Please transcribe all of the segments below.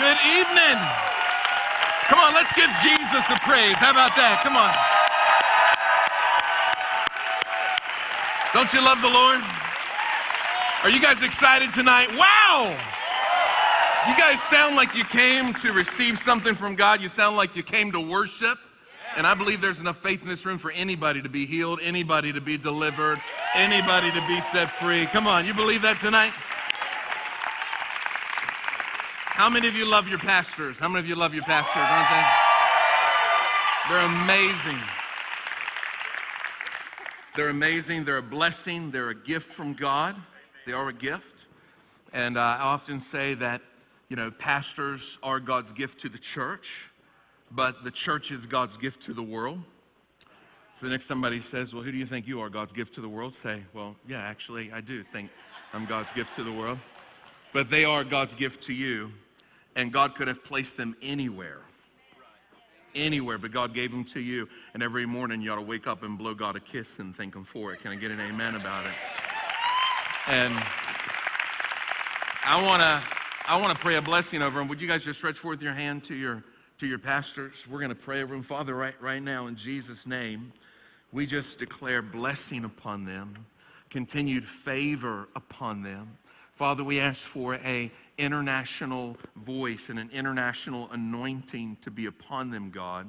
Good evening. Come on, let's give Jesus a praise. How about that? Come on. Don't you love the Lord? Are you guys excited tonight? Wow! You guys sound like you came to receive something from God. You sound like you came to worship. And I believe there's enough faith in this room for anybody to be healed, anybody to be delivered, anybody to be set free. Come on, you believe that tonight? How many of you love your pastors? How many of you love your pastors, aren't they? They're amazing. They're amazing. They're a blessing. They're a gift from God. They are a gift. And uh, I often say that, you know, pastors are God's gift to the church, but the church is God's gift to the world. So the next somebody says, Well, who do you think you are? God's gift to the world? Say, Well, yeah, actually, I do think I'm God's gift to the world. But they are God's gift to you and God could have placed them anywhere. Anywhere, but God gave them to you. And every morning you ought to wake up and blow God a kiss and thank Him for it. Can I get an amen about it? And I want to I want to pray a blessing over them. Would you guys just stretch forth your hand to your to your pastors? We're going to pray over them, Father, right right now in Jesus' name. We just declare blessing upon them, continued favor upon them. Father, we ask for a international voice and an international anointing to be upon them, God.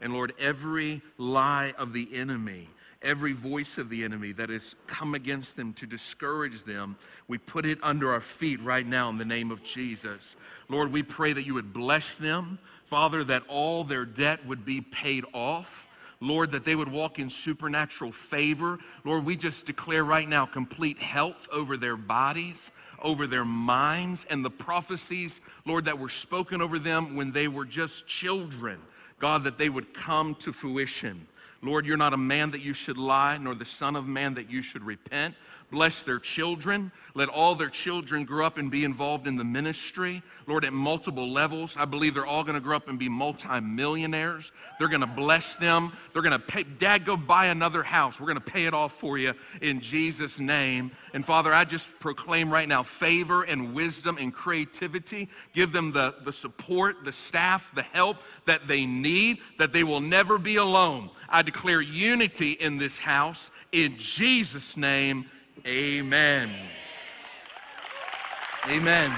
And Lord, every lie of the enemy, every voice of the enemy that has come against them to discourage them, we put it under our feet right now in the name of Jesus. Lord, we pray that you would bless them. Father, that all their debt would be paid off. Lord, that they would walk in supernatural favor. Lord, we just declare right now complete health over their bodies over their minds and the prophecies, Lord, that were spoken over them when they were just children. God, that they would come to fruition. Lord, you're not a man that you should lie, nor the Son of Man that you should repent. Bless their children. Let all their children grow up and be involved in the ministry. Lord, at multiple levels. I believe they're all going to grow up and be multimillionaires. They're going to bless them. They're going to pay, Dad, go buy another house. We're going to pay it off for you in Jesus' name. And Father, I just proclaim right now favor and wisdom and creativity. Give them the, the support, the staff, the help that they need, that they will never be alone. I declare unity in this house in Jesus' name. Amen. Amen.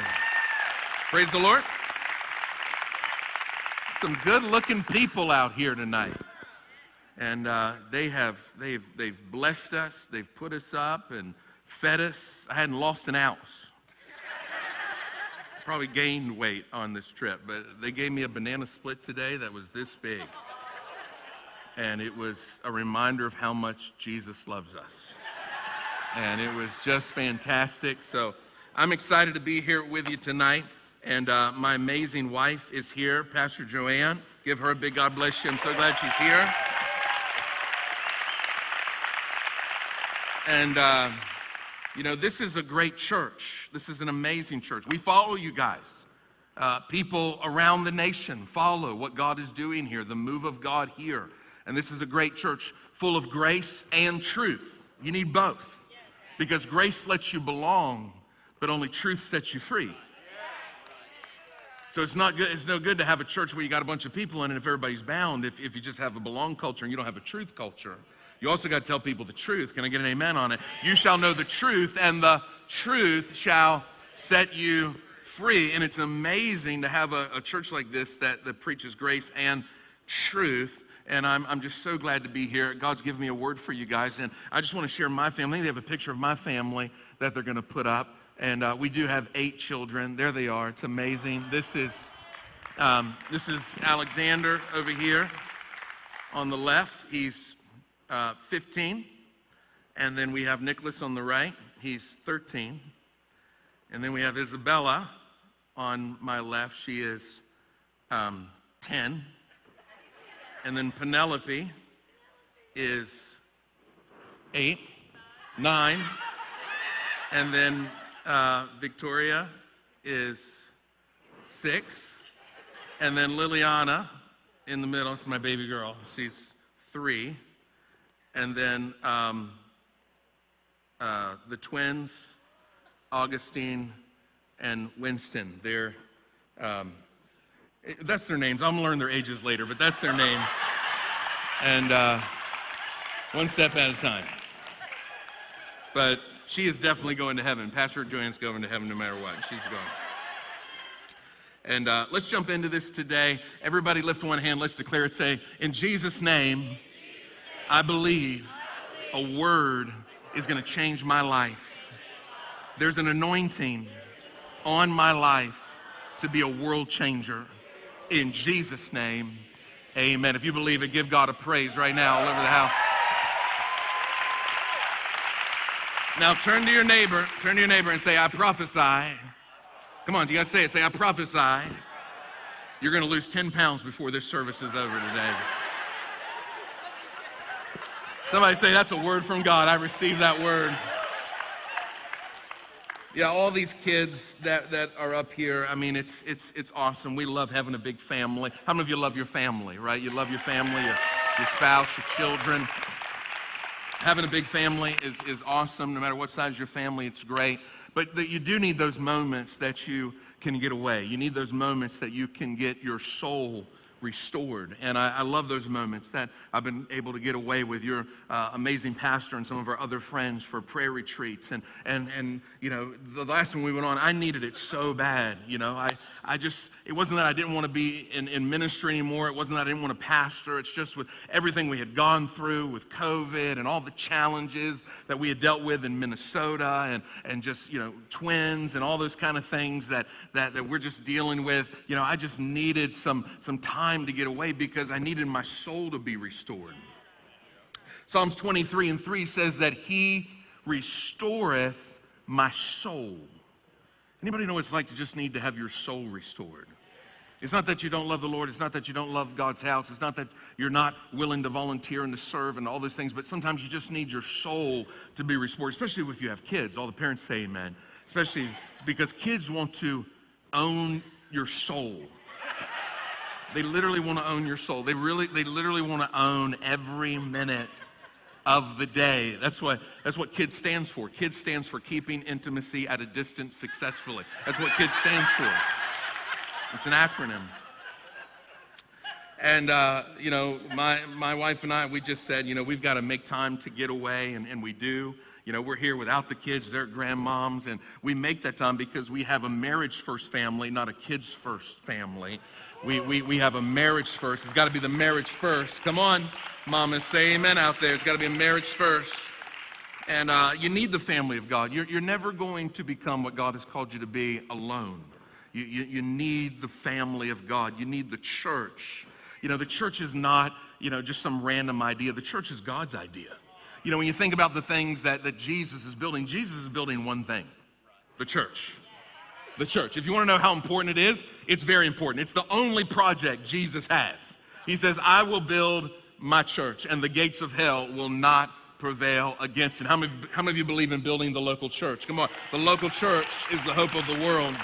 Praise the Lord. Some good looking people out here tonight. And uh, they have, they've, they've blessed us, they've put us up and fed us. I hadn't lost an ounce. Probably gained weight on this trip, but they gave me a banana split today that was this big. And it was a reminder of how much Jesus loves us and it was just fantastic. So I'm excited to be here with you tonight. And uh, my amazing wife is here, Pastor Joanne. Give her a big God bless you. I'm so glad she's here. And, uh, you know, this is a great church. This is an amazing church. We follow you guys. Uh, people around the nation follow what God is doing here, the move of God here. And this is a great church full of grace and truth. You need both. Because grace lets you belong, but only truth sets you free. So it's not good, it's no good to have a church where you got a bunch of people in it if everybody's bound, if, if you just have a belong culture and you don't have a truth culture. You also got to tell people the truth. Can I get an amen on it? You shall know the truth, and the truth shall set you free. And it's amazing to have a, a church like this that, that preaches grace and truth and I'm, I'm just so glad to be here. God's given me a word for you guys, and I just want to share my family. They have a picture of my family that they're going to put up, and uh, we do have eight children. There they are. It's amazing. This is um, this is Alexander over here on the left. He's uh, 15, and then we have Nicholas on the right. He's 13, and then we have Isabella on my left, she is um, 10. And then Penelope is 8, 9. And then uh, Victoria is 6. And then Liliana in the middle, is my baby girl. She's 3. And then um, uh, the twins, Augustine and Winston. They're, um, that's their names. I'm gonna learn their ages later, but that's their names. And uh, one step at a time. But she is definitely going to heaven. Pastor Joanne's going to heaven no matter what. She's going. And uh, let's jump into this today. Everybody lift one hand. Let's declare it. Say, in Jesus' name, I believe a word is going to change my life. There's an anointing on my life to be a world changer. In Jesus' name, amen. If you believe it, give God a praise right now all over the house. Now turn to your neighbor, turn to your neighbor and say, I prophesy. Come on, you gotta say it. Say, I prophesy. You're gonna lose 10 pounds before this service is over today. Somebody say, That's a word from God. I received that word. Yeah, all these kids that, that are up here, I mean, it's, it's, it's awesome. We love having a big family. How many of you love your family, right? You love your family, your, your spouse, your children. Having a big family is, is awesome. No matter what size your family, it's great. But you do need those moments that you can get away. You need those moments that you can get your soul restored. And I, I, love those moments that I've been able to get away with your uh, amazing pastor and some of our other friends for prayer retreats. And, and, and, you know, the last one we went on, I needed it so bad. You know, I, I just, it wasn't that I didn't want to be in, in ministry anymore. It wasn't that I didn't want to pastor. It's just with everything we had gone through with COVID and all the challenges that we had dealt with in Minnesota and, and just, you know, twins and all those kind of things that, that, that we're just dealing with. You know, I just needed some, some time to get away because I needed my soul to be restored. Psalms 23 and 3 says that he restoreth my soul. Anybody know what it's like to just need to have your soul restored? It's not that you don't love the Lord. It's not that you don't love God's house. It's not that you're not willing to volunteer and to serve and all those things, but sometimes you just need your soul to be restored, especially if you have kids. All the parents say amen. Especially because kids want to own your soul. They literally want to own your soul. They really, they literally want to own every minute of the day. That's what, that's what KIDS stands for. KIDS stands for keeping intimacy at a distance successfully. That's what KIDS stands for. It's an acronym. And, uh, you know, my, my wife and I, we just said, you know, we've got to make time to get away, and, and we do. You know, we're here without the kids, they're grandmoms, and we make that time because we have a marriage first family, not a kids first family. We, we, we have a marriage first. It's got to be the marriage first. Come on. Mamas, say amen out there. It's got to be a marriage first. And uh, you need the family of God. You're, you're never going to become what God has called you to be alone. You, you, you need the family of God. You need the church. You know, the church is not, you know, just some random idea. The church is God's idea. You know, when you think about the things that, that Jesus is building, Jesus is building one thing the church. The church. If you want to know how important it is, it's very important. It's the only project Jesus has. He says, I will build my church, and the gates of hell will not prevail against it. How many, how many of you believe in building the local church? Come on. The local church is the hope of the world.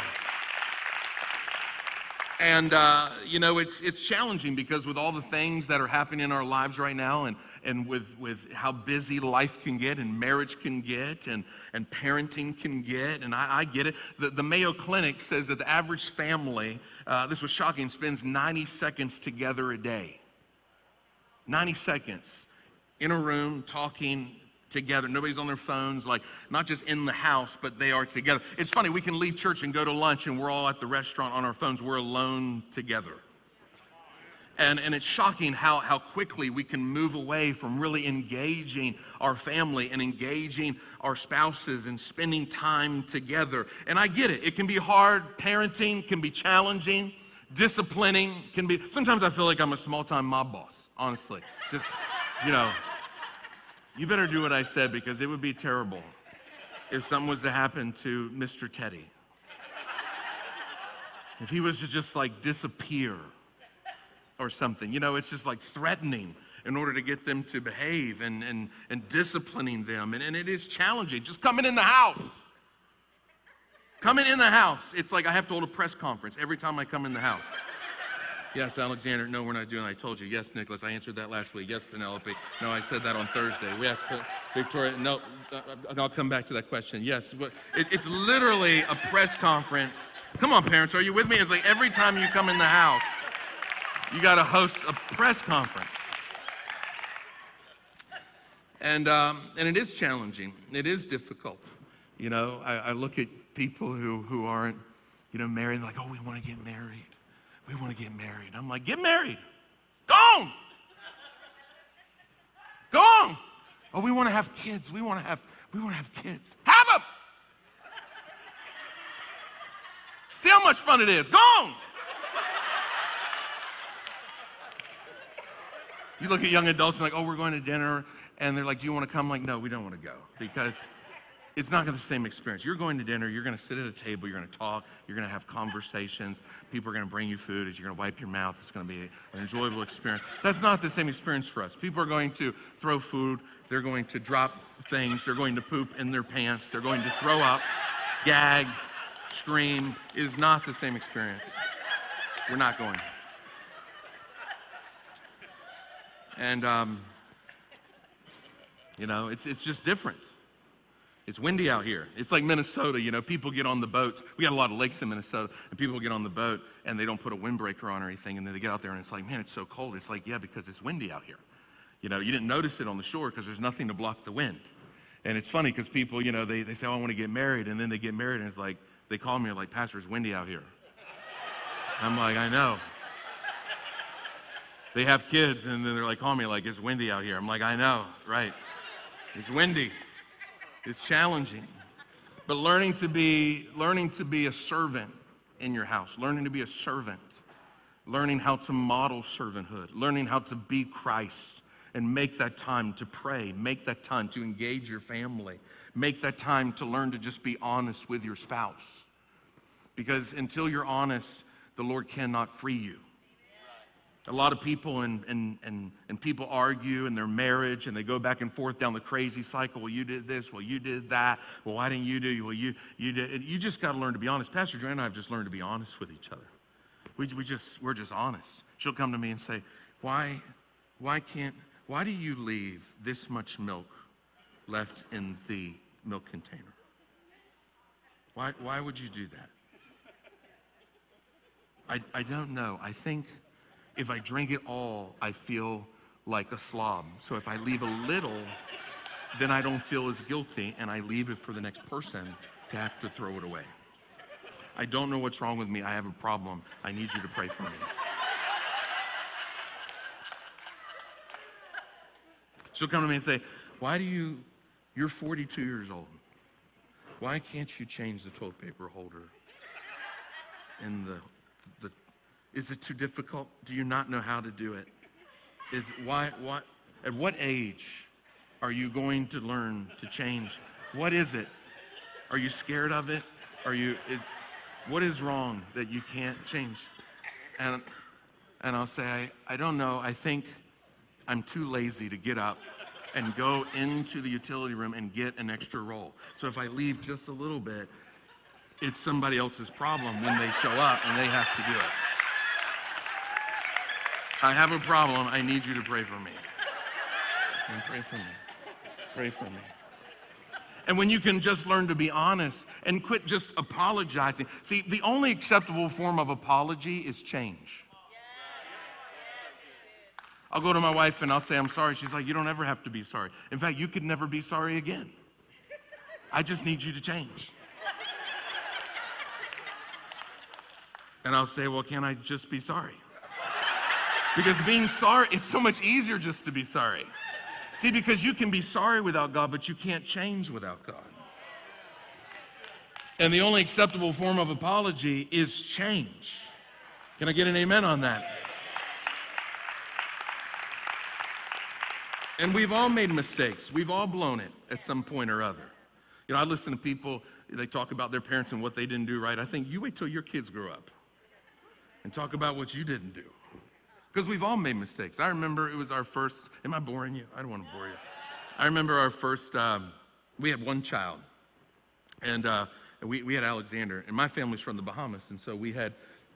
And, uh, you know, it's, it's challenging because with all the things that are happening in our lives right now and, and with, with how busy life can get and marriage can get and, and parenting can get, and I, I get it. The, the Mayo Clinic says that the average family, uh, this was shocking, spends 90 seconds together a day. 90 seconds in a room talking together. Nobody's on their phones, like not just in the house, but they are together. It's funny, we can leave church and go to lunch and we're all at the restaurant on our phones. We're alone together. And, and it's shocking how, how quickly we can move away from really engaging our family and engaging our spouses and spending time together. And I get it. It can be hard. Parenting can be challenging. Disciplining can be. Sometimes I feel like I'm a small time mob boss honestly. Just, you know, you better do what I said because it would be terrible if something was to happen to Mr. Teddy. If he was to just like disappear or something, you know, it's just like threatening in order to get them to behave and, and, and disciplining them. And, and it is challenging. Just coming in the house. Coming in the house. It's like I have to hold a press conference every time I come in the house. Yes, Alexander. No, we're not doing that. I told you. Yes, Nicholas. I answered that last week. Yes, Penelope. No, I said that on Thursday. Yes, Victoria. No, uh, I'll come back to that question. Yes, it's literally a press conference. Come on, parents. Are you with me? It's like every time you come in the house, you got to host a press conference. And, um, and it is challenging. It is difficult. You know, I, I look at people who, who aren't, you know, married, like, oh, we want to get married. We want to get married. I'm like, get married. Go on. Go on. Oh, we want to have kids. We want to have, we want to have kids. Have them. See how much fun it is. Go on. You look at young adults and like, oh, we're going to dinner, and they're like, do you want to come? Like, no, we don't want to go because it's not going to be the same experience. You're going to dinner, you're going to sit at a table, you're going to talk, you're going to have conversations. People are going to bring you food as you're going to wipe your mouth. It's going to be an enjoyable experience. That's not the same experience for us. People are going to throw food, they're going to drop things, they're going to poop in their pants, they're going to throw up, gag, scream. It is not the same experience. We're not going. And, um, you know, it's, it's just different. It's windy out here. It's like Minnesota, you know, people get on the boats. We got a lot of lakes in Minnesota, and people get on the boat and they don't put a windbreaker on or anything, and then they get out there and it's like, man, it's so cold. It's like, yeah, because it's windy out here. You know, you didn't notice it on the shore because there's nothing to block the wind. And it's funny because people, you know, they, they say, oh, I want to get married, and then they get married, and it's like, they call me like, Pastor, it's windy out here. I'm like, I know. They have kids, and then they're like, call me like, it's windy out here. I'm like, I know, right. It's windy. It's challenging. But learning to be learning to be a servant in your house, learning to be a servant, learning how to model servanthood, learning how to be Christ and make that time to pray, make that time to engage your family, make that time to learn to just be honest with your spouse. Because until you're honest, the Lord cannot free you. A lot of people and, and, and, and people argue in their marriage and they go back and forth down the crazy cycle. Well, you did this. Well, you did that. Well, why didn't you do? Well, you, you did. You just got to learn to be honest. Pastor Joanne and I have just learned to be honest with each other. We, we just, we're just honest. She'll come to me and say, why, why can't, why do you leave this much milk left in the milk container? Why, why would you do that? I, I don't know. I think if I drink it all, I feel like a slob. So if I leave a little, then I don't feel as guilty and I leave it for the next person to have to throw it away. I don't know what's wrong with me. I have a problem. I need you to pray for me. She'll come to me and say, Why do you, you're 42 years old. Why can't you change the toilet paper holder in the is it too difficult? Do you not know how to do it? Is why what at what age are you going to learn to change? What is it? Are you scared of it? Are you is what is wrong that you can't change? And and I'll say, I, I don't know. I think I'm too lazy to get up and go into the utility room and get an extra roll. So if I leave just a little bit, it's somebody else's problem when they show up and they have to do it. I have a problem. I need you to pray for me. And pray for me. Pray for me. And when you can just learn to be honest and quit just apologizing. See, the only acceptable form of apology is change. I'll go to my wife and I'll say, I'm sorry. She's like, You don't ever have to be sorry. In fact, you could never be sorry again. I just need you to change. And I'll say, Well, can I just be sorry? Because being sorry, it's so much easier just to be sorry. See, because you can be sorry without God, but you can't change without God. And the only acceptable form of apology is change. Can I get an amen on that? And we've all made mistakes. We've all blown it at some point or other. You know, I listen to people, they talk about their parents and what they didn't do right. I think you wait till your kids grow up. and talk about what you didn't do. Because we've all made mistakes. I remember it was our first, am I boring you? I don't want to bore you. I remember our first, um, we had one child, and uh, we, we had Alexander, and my family's from the Bahamas, and so we had,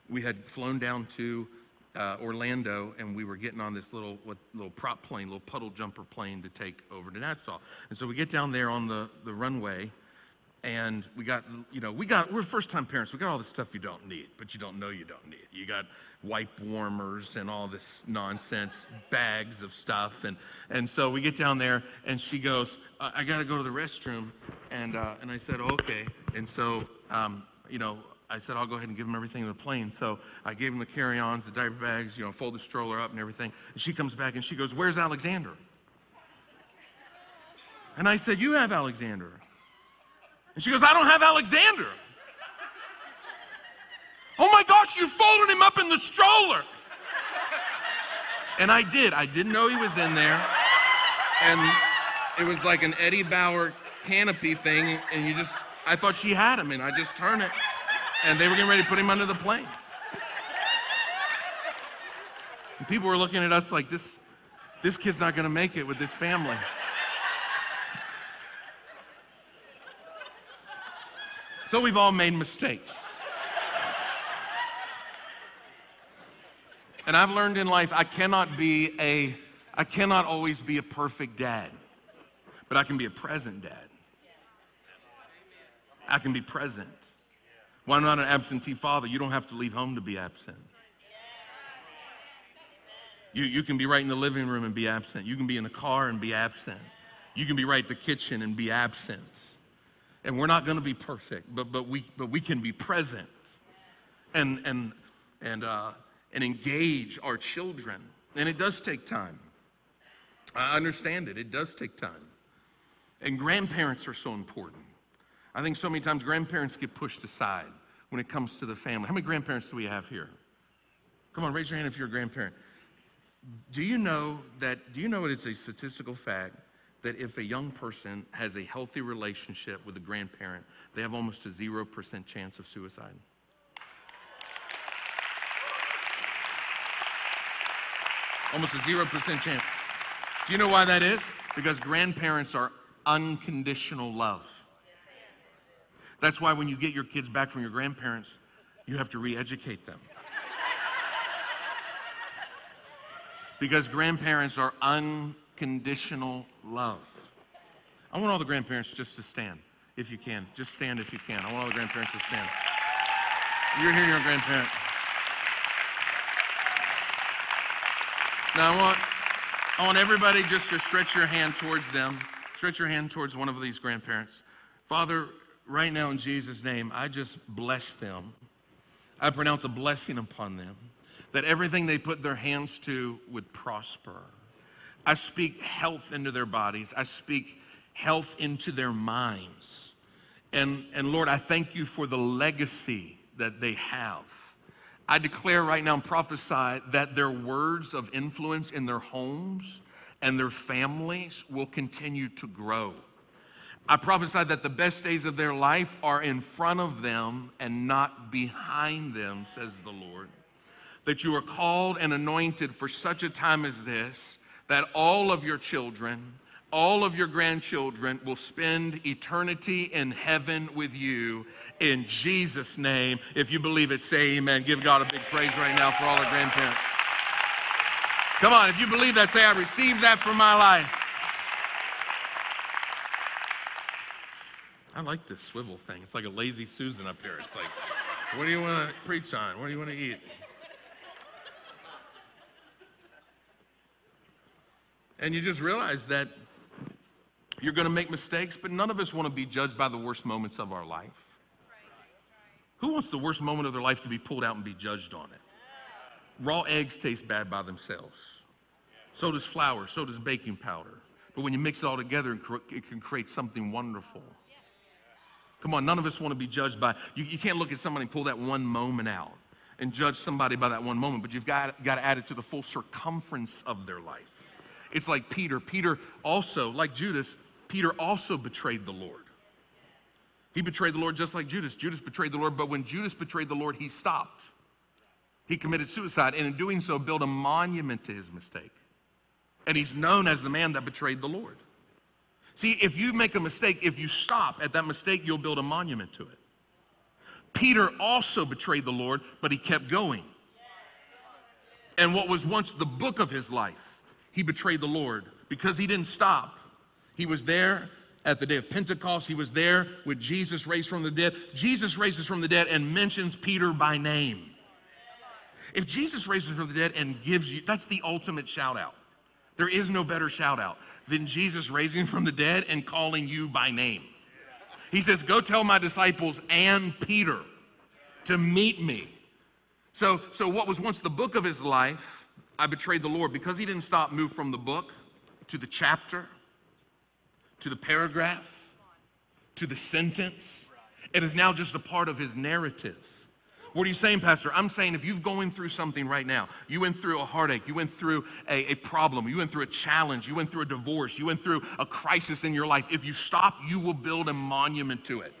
we had flown down to uh, Orlando, and we were getting on this little what, little prop plane, little puddle jumper plane to take over to Nassau. And so we get down there on the, the runway, and we got, you know, we got, we're first time parents. We got all the stuff you don't need, but you don't know you don't need. You got wipe warmers and all this nonsense, bags of stuff. And, and so we get down there, and she goes, I got to go to the restroom. And, uh, and I said, okay. And so, um, you know, I said, I'll go ahead and give him everything in the plane. So I gave him the carry ons, the diaper bags, you know, fold the stroller up and everything. And she comes back and she goes, Where's Alexander? And I said, You have Alexander. And she goes, I don't have Alexander. Oh my gosh, you folded him up in the stroller. And I did. I didn't know he was in there. And it was like an Eddie Bauer canopy thing. And you just, I thought she had him. And I just turned it. And they were getting ready to put him under the plane. And people were looking at us like, this, this kid's not going to make it with this family. So we've all made mistakes. And I've learned in life I cannot be a I cannot always be a perfect dad. But I can be a present dad. I can be present. I'm not an absentee father. You don't have to leave home to be absent. You, you can be right in the living room and be absent. You can be in the car and be absent. You can be right in the kitchen and be absent and we're not going to be perfect, but, but, we, but we can be present and, and, and, uh, and engage our children. And it does take time. I understand it, it does take time. And grandparents are so important. I think so many times grandparents get pushed aside when it comes to the family. How many grandparents do we have here? Come on, raise your hand if you're a grandparent. Do you know that, do you know it's a statistical fact that if a young person has a healthy relationship with a grandparent, they have almost a 0% chance of suicide. Almost a 0% chance. Do you know why that is? Because grandparents are unconditional love. That's why when you get your kids back from your grandparents, you have to re educate them. Because grandparents are unconditional love. I want all the grandparents just to stand, if you can. Just stand if you can. I want all the grandparents to stand. You're here, you're a Now I want I want everybody just to stretch your hand towards them. Stretch your hand towards one of these grandparents. Father, right now in Jesus' name, I just bless them. I pronounce a blessing upon them that everything they put their hands to would prosper. I speak health into their bodies. I speak health into their minds. And, and Lord, I thank you for the legacy that they have. I declare right now and prophesy that their words of influence in their homes and their families will continue to grow. I prophesy that the best days of their life are in front of them and not behind them, says the Lord. That you are called and anointed for such a time as this that all of your children, all of your grandchildren will spend eternity in heaven with you in Jesus' name. If you believe it, say amen. Give God a big praise right now for all our grandparents. Come on, if you believe that, say, I received that for my life. I like this swivel thing. It's like a lazy Susan up here. It's like, what do you want to preach on? What do you want to eat? And you just realize that you're going to make mistakes, but none of us want to be judged by the worst moments of our life. Who wants the worst moment of their life to be pulled out and be judged on it? Raw eggs taste bad by themselves. So does flour, so does baking powder. But when you mix it all together, it can create something wonderful. Come on, none of us want to be judged by, you, you can't look at somebody and pull that one moment out and judge somebody by that one moment, but you've got, got to add it to the full circumference of their life. It's like Peter. Peter also, like Judas, Peter also betrayed the Lord. He betrayed the Lord just like Judas. Judas betrayed the Lord, but when Judas betrayed the Lord, he stopped. He committed suicide, and in doing so, built a monument to his mistake. And he's known as the man that betrayed the Lord. See, if you make a mistake, if you stop at that mistake, you'll build a monument to it. Peter also betrayed the Lord, but he kept going. And what was once the book of his life, he betrayed the Lord because he didn't stop. He was there at the day of Pentecost. He was there with Jesus raised from the dead. Jesus raises from the dead and mentions Peter by name. If Jesus raises from the dead and gives you, that's the ultimate shout out. There is no better shout out than Jesus raising from the dead and calling you by name. He says, Go tell my disciples and Peter to meet me. So, so what was once the book of his life, I betrayed the Lord because he didn't stop, move from the book to the chapter, to the paragraph, to the sentence. It is now just a part of his narrative. What are you saying, Pastor? I'm saying if you're going through something right now, you went through a heartache, you went through a, a, problem, you went through a challenge, you went through a divorce, you went through a crisis in your life. If you stop, you will build a monument to it.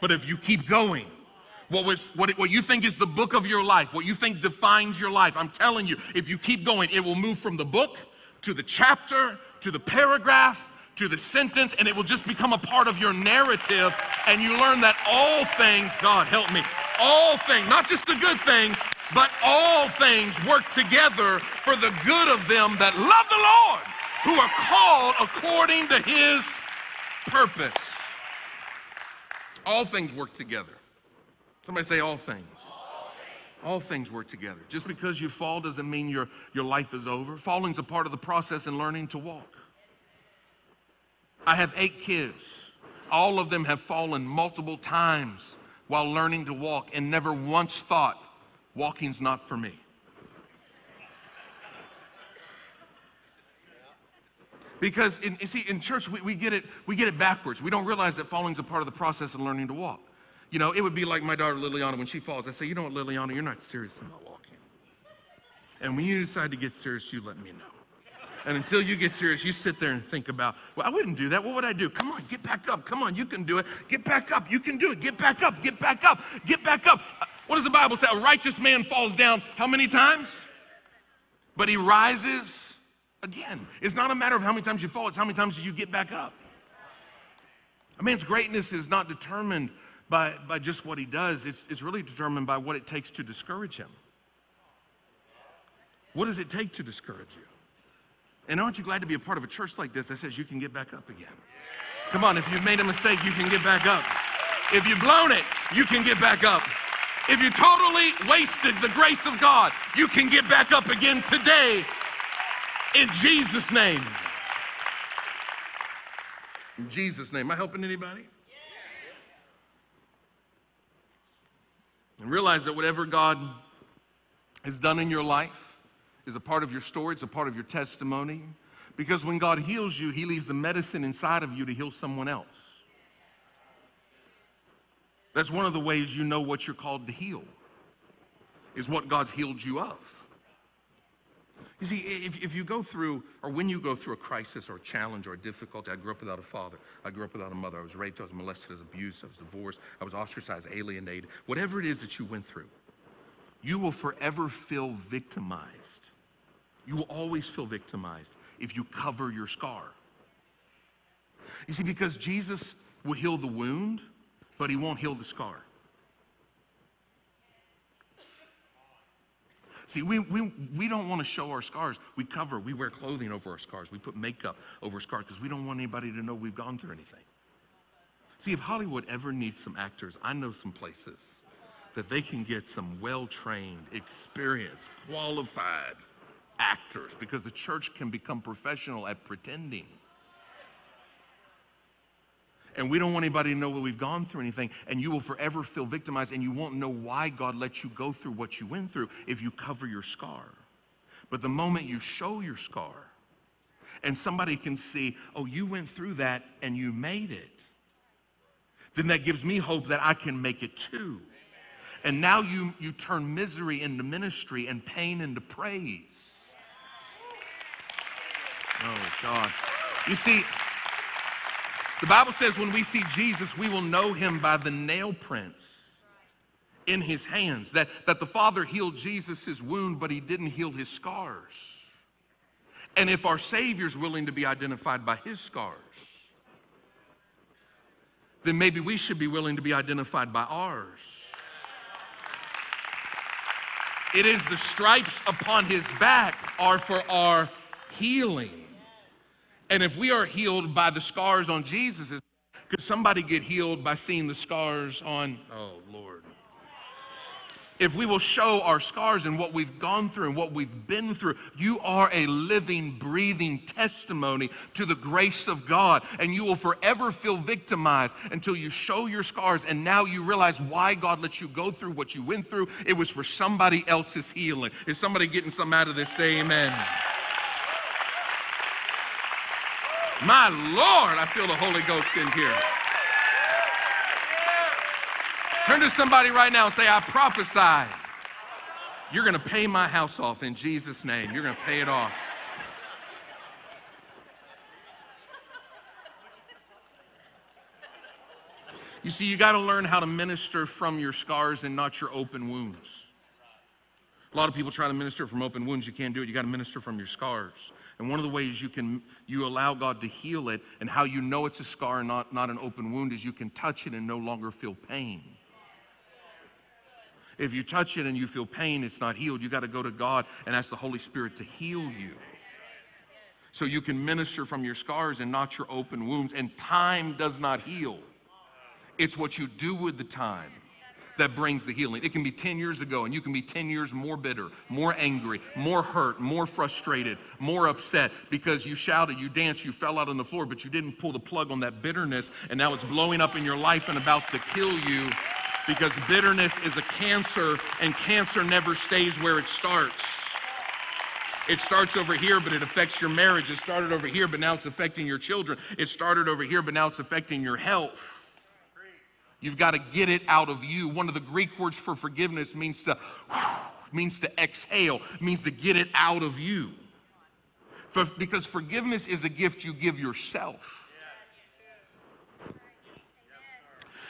But if you keep going, what, was, what, what you think is the book of your life, what you think defines your life, I'm telling you, if you keep going, it will move from the book to the chapter to the paragraph to the sentence, and it will just become a part of your narrative. And you learn that all things, God help me, all things, not just the good things, but all things work together for the good of them that love the Lord, who are called according to his purpose. All things work together. Somebody say, all things. All things work together. Just because you fall doesn't mean your, your life is over. Falling's a part of the process in learning to walk. I have eight kids. All of them have fallen multiple times while learning to walk and never once thought, walking's not for me. Because in, you see, in church we, we, get it, we get it backwards. We don't realize that falling's a part of the process of learning to walk. You know, it would be like my daughter Liliana when she falls. I say, you know what, Liliana, you're not serious about walking. And when you decide to get serious, you let me know. And until you get serious, you sit there and think about, well, I wouldn't do that. What would I do? Come on, get back up. Come on, you can do it. Get back up. You can do it. Get back up. Get back up. Get back up. Uh, what does the Bible say? A righteous man falls down how many times? But he rises again. It's not a matter of how many times you fall, it's how many times you get back up. A man's greatness is not determined by, by just what he does, it's, it's really determined by what it takes to discourage him. What does it take to discourage you? And aren't you glad to be a part of a church like this that says you can get back up again? Come on, if you've made a mistake, you can get back up. If you've blown it, you can get back up. If you totally wasted the grace of God, you can get back up again today in Jesus' name. In Jesus' name. Am I helping anybody? Yes. And realize that whatever God has done in your life, is a part of your story, it's a part of your testimony. Because when God heals you, He leaves the medicine inside of you to heal someone else. That's one of the ways you know what you're called to heal, is what God's healed you of. You see, if, if you go through, or when you go through a crisis or a challenge or a difficulty, I grew up without a father. I grew up without a mother. I was raped. I was molested. I was abused. I was divorced. I was ostracized, alienated. Whatever it is that you went through, you will forever feel victimized you will always feel victimized if you cover your scar. You see, because Jesus will heal the wound, but he won't heal the scar. See, we, we, we don't want to show our scars. We cover, we wear clothing over our scars. We put makeup over scars because we don't want anybody to know we've gone through anything. See, if Hollywood ever needs some actors, I know some places that they can get some well trained, experienced, qualified actors because the church can become professional at pretending. And we don't want anybody to know that we've gone through anything, and you will forever feel victimized, and you won't know why God let you go through what you went through if you cover your scar. But the moment you show your scar, and somebody can see, oh, you went through that and you made it, then that gives me hope that I can make it too. And now you, you turn misery into ministry and pain into praise. Oh, God. You see, the Bible says when we see Jesus, we will know him by the nail prints in his hands. That, that the Father healed Jesus' wound, but he didn't heal his scars. And if our Savior's willing to be identified by his scars, then maybe we should be willing to be identified by ours. It is the stripes upon his back are for our healing. And if we are healed by the scars on Jesus, could somebody get healed by seeing the scars on, oh Lord if we will show our scars and what we've gone through and what we've been through, you are a living, breathing testimony to the grace of God. And you will forever feel victimized until you show your scars. And now you realize why God let you go through what you went through. It was for somebody else's healing. Is somebody getting some out of this? Say amen. My Lord, I feel the Holy Ghost in here. Turn to somebody right now and say, I prophesy. You're going to pay my house off in Jesus' name. You're going to pay it off. You see, you got to learn how to minister from your scars and not your open wounds. A lot of people try to minister from open wounds. You can't do it. You got to minister from your scars. And one of the ways you can you allow God to heal it and how you know it's a scar and not, not an open wound is you can touch it and no longer feel pain. If you touch it and you feel pain, it's not healed. You got to go to God and ask the Holy Spirit to heal you. So you can minister from your scars and not your open wounds. And time does not heal, it's what you do with the time that brings the healing. It can be 10 years ago, and you can be 10 years more bitter, more angry, more hurt, more frustrated, more upset because you shouted, you danced, you fell out on the floor, but you didn't pull the plug on that bitterness, and now it's blowing up in your life and about to kill you because bitterness is a cancer, and cancer never stays where it starts. It starts over here, but it affects your marriage. It started over here, but now it's affecting your children. It started over here, but now it's affecting your health. You've got to get it out of you. One of the Greek words for forgiveness means to means to exhale, means to get it out of you. For, because forgiveness is a gift you give yourself.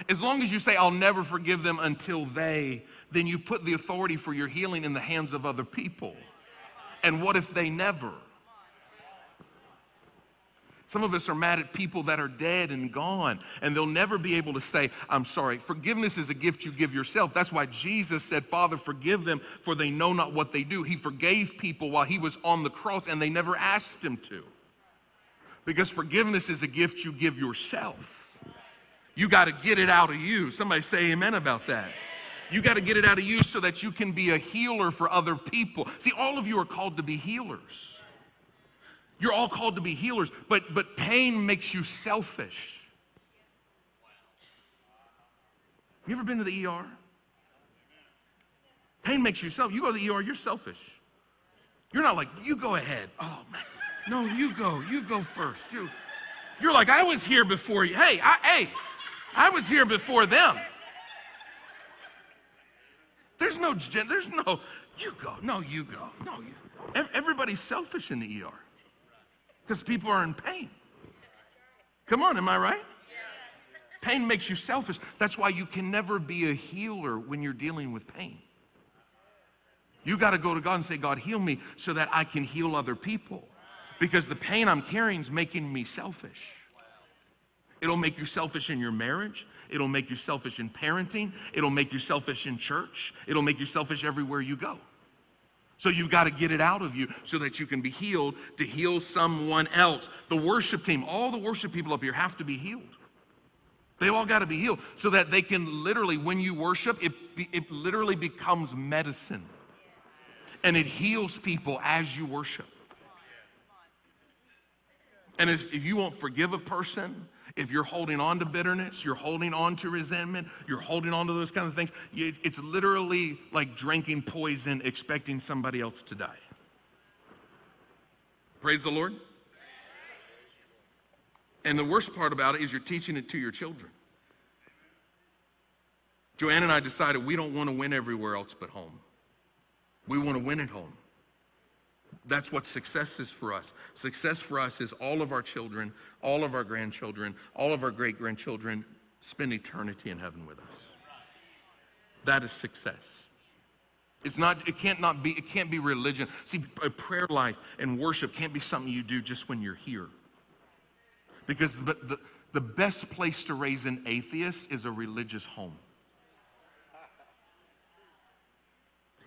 As long as you say, I'll never forgive them until they, then you put the authority for your healing in the hands of other people. And what if they never? Some of us are mad at people that are dead and gone, and they'll never be able to say, I'm sorry. Forgiveness is a gift you give yourself. That's why Jesus said, Father, forgive them, for they know not what they do. He forgave people while he was on the cross, and they never asked him to. Because forgiveness is a gift you give yourself. You got to get it out of you. Somebody say amen about that. You got to get it out of you so that you can be a healer for other people. See, all of you are called to be healers. You're all called to be healers, but, but pain makes you selfish. You ever been to the ER? Pain makes you selfish. You go to the ER, you're selfish. You're not like, you go ahead. Oh, man. No, you go. You go first. You, you're like, I was here before you. Hey, I, hey, I was here before them. There's no, there's no, you go, no, you go, no, you. Everybody's selfish in the ER because people are in pain. Come on, am I right? Pain makes you selfish. That's why you can never be a healer when you're dealing with pain. You got to go to God and say, God, heal me so that I can heal other people. Because the pain I'm carrying is making me selfish. It'll make you selfish in your marriage. It'll make you selfish in parenting. It'll make you selfish in church. It'll make you selfish everywhere you go. So you've got to get it out of you so that you can be healed to heal someone else. The worship team, all the worship people up here have to be healed. They all got to be healed so that they can literally, when you worship, it, it literally becomes medicine. And it heals people as you worship. And if, if you won't forgive a person, if you're holding on to bitterness, you're holding on to resentment, you're holding on to those kind of things, it's literally like drinking poison, expecting somebody else to die. Praise the Lord. And the worst part about it is you're teaching it to your children. Joanne and I decided we don't want to win everywhere else but home. We want to win at home. That's what success is for us. Success for us is all of our children, all of our grandchildren, all of our great grandchildren spend eternity in heaven with us. that is success. It's not, it can't not be, it can't be religion. See, a prayer life and worship can't be something you do just when you're here. Because the, the, the best place to raise an atheist is a religious home.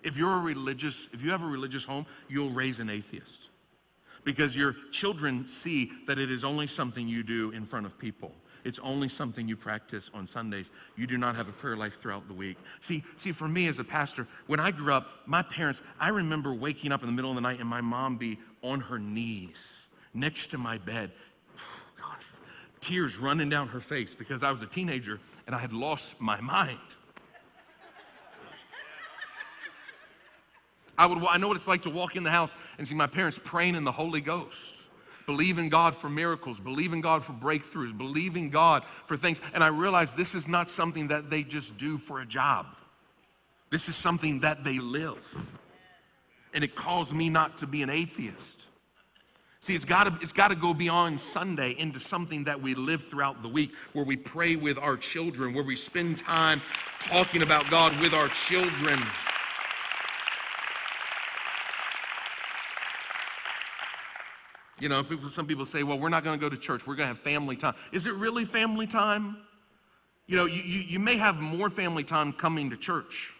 If you're a religious, if you have a religious home, you'll raise an atheist. Because your children see that it is only something you do in front of people. It's only something you practice on Sundays. You do not have a prayer life throughout the week. See, see, for me as a pastor, when I grew up, my parents, I remember waking up in the middle of the night and my mom be on her knees next to my bed. God, tears running down her face because I was a teenager and I had lost my mind. I would I know what it's like to walk in the house and see my parents praying in the Holy Ghost believing God for miracles, believing God for breakthroughs, believing God for things. And I realized this is not something that they just do for a job. This is something that they live. And it calls me not to be an atheist. See, it's got to it's got to go beyond Sunday into something that we live throughout the week, where we pray with our children, where we spend time talking about God with our children. You know, people, some people say, well, we're not going to go to church. We're going to have family time. Is it really family time? You know, you, you, you may have more family time coming to church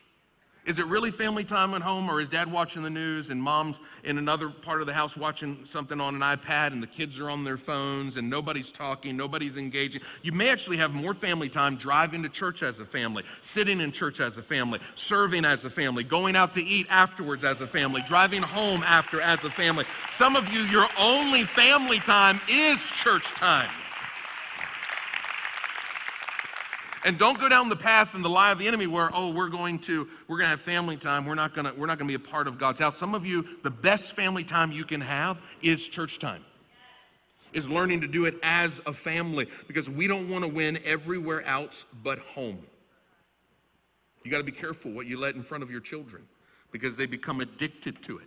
is it really family time at home, or is dad watching the news and mom's in another part of the house watching something on an iPad and the kids are on their phones and nobody's talking, nobody's engaging? You may actually have more family time driving to church as a family, sitting in church as a family, serving as a family, going out to eat afterwards as a family, driving home after as a family. Some of you, your only family time is church time. And don't go down the path and the lie of the enemy where, oh, we're going to, we're going to have family time. We're not going to, we're not going to be a part of God's house. Some of you, the best family time you can have is church time. Is learning to do it as a family because we don't want to win everywhere else but home. You got to be careful what you let in front of your children because they become addicted to it.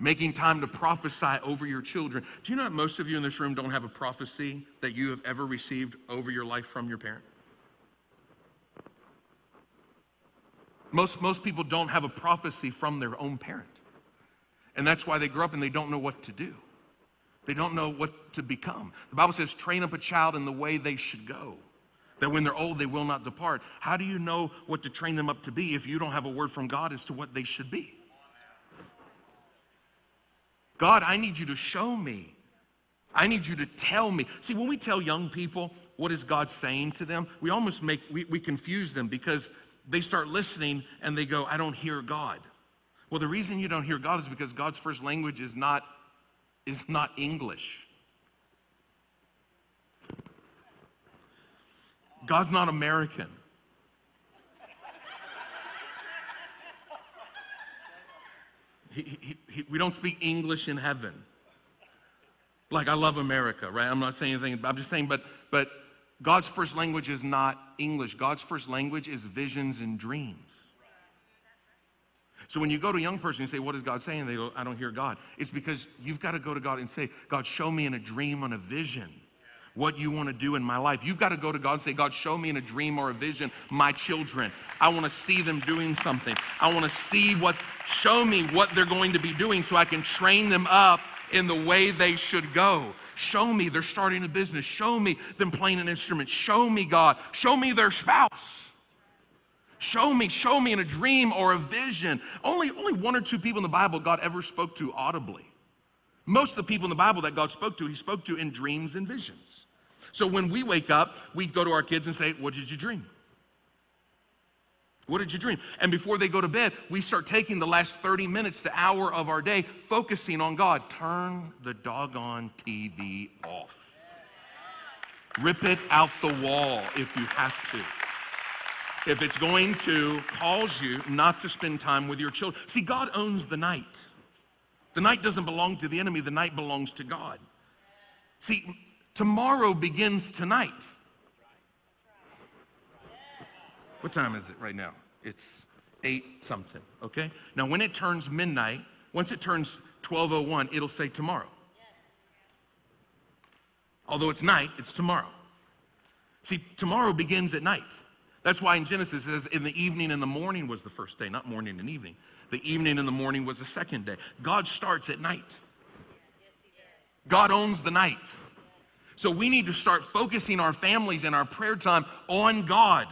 Making time to prophesy over your children. Do you know that most of you in this room don't have a prophecy that you have ever received over your life from your parent? Most, most people don't have a prophecy from their own parent. And that's why they grow up and they don't know what to do. They don't know what to become. The Bible says, train up a child in the way they should go, that when they're old, they will not depart. How do you know what to train them up to be if you don't have a word from God as to what they should be? God, I need you to show me. I need you to tell me. See, when we tell young people what is God saying to them, we almost make, we, we confuse them because they start listening and they go, I don't hear God. Well, the reason you don't hear God is because God's first language is not, is not English. God's not American. He, he, he, we don't speak English in heaven. Like I love America, right? I'm not saying anything. I'm just saying, but but God's first language is not English. God's first language is visions and dreams. So when you go to a young person and say, What is God saying? They go, I don't hear God. It's because you've got to go to God and say, God, show me in a dream, on a vision, what you want to do in my life. You've got to go to God and say, God, show me in a dream or a vision my children. I want to see them doing something. I want to see what, show me what they're going to be doing so I can train them up in the way they should go. Show me they're starting a business. Show me them playing an instrument. Show me, God. Show me their spouse. Show me, show me in a dream or a vision. Only, only one or two people in the Bible God ever spoke to audibly. Most of the people in the Bible that God spoke to, He spoke to in dreams and visions. So when we wake up, we go to our kids and say, What did you dream? What did you dream? And before they go to bed, we start taking the last 30 minutes to hour of our day focusing on God. Turn the doggone TV off. Rip it out the wall if you have to. If it's going to cause you not to spend time with your children. See, God owns the night. The night doesn't belong to the enemy, the night belongs to God. See, tomorrow begins tonight. What time is it right now? It's 8 something, okay? Now, when it turns midnight, once it turns 1201, it'll say tomorrow. Although it's night, it's tomorrow. See, tomorrow begins at night. That's why in Genesis it says, in the evening and the morning was the first day, not morning and evening. The evening and the morning was the second day. God starts at night. God owns the night. So we need to start focusing our families and our prayer time on God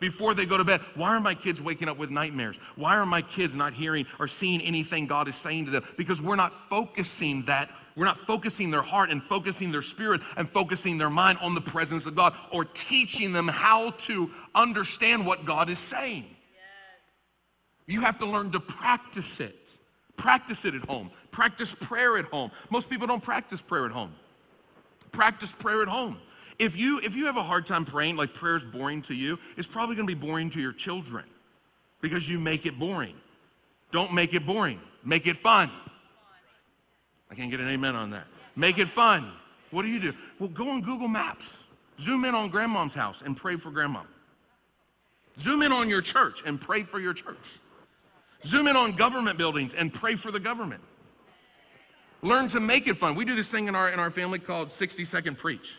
before they go to bed. Why are my kids waking up with nightmares? Why are my kids not hearing or seeing anything God is saying to them? Because we're not focusing that we're not focusing their heart and focusing their spirit and focusing their mind on the presence of God or teaching them how to understand what God is saying. Yes. You have to learn to practice it. Practice it at home. Practice prayer at home. Most people don't practice prayer at home. Practice prayer at home. If you if you have a hard time praying, like prayer is boring to you, it's probably going to be boring to your children because you make it boring. Don't make it boring. Make it fun. I can't get an amen on that. Make it fun. What do you do? Well, go on Google Maps. Zoom in on grandmom's house and pray for grandma. Zoom in on your church and pray for your church. Zoom in on government buildings and pray for the government. Learn to make it fun. We do this thing in our, in our family called 60 second preach.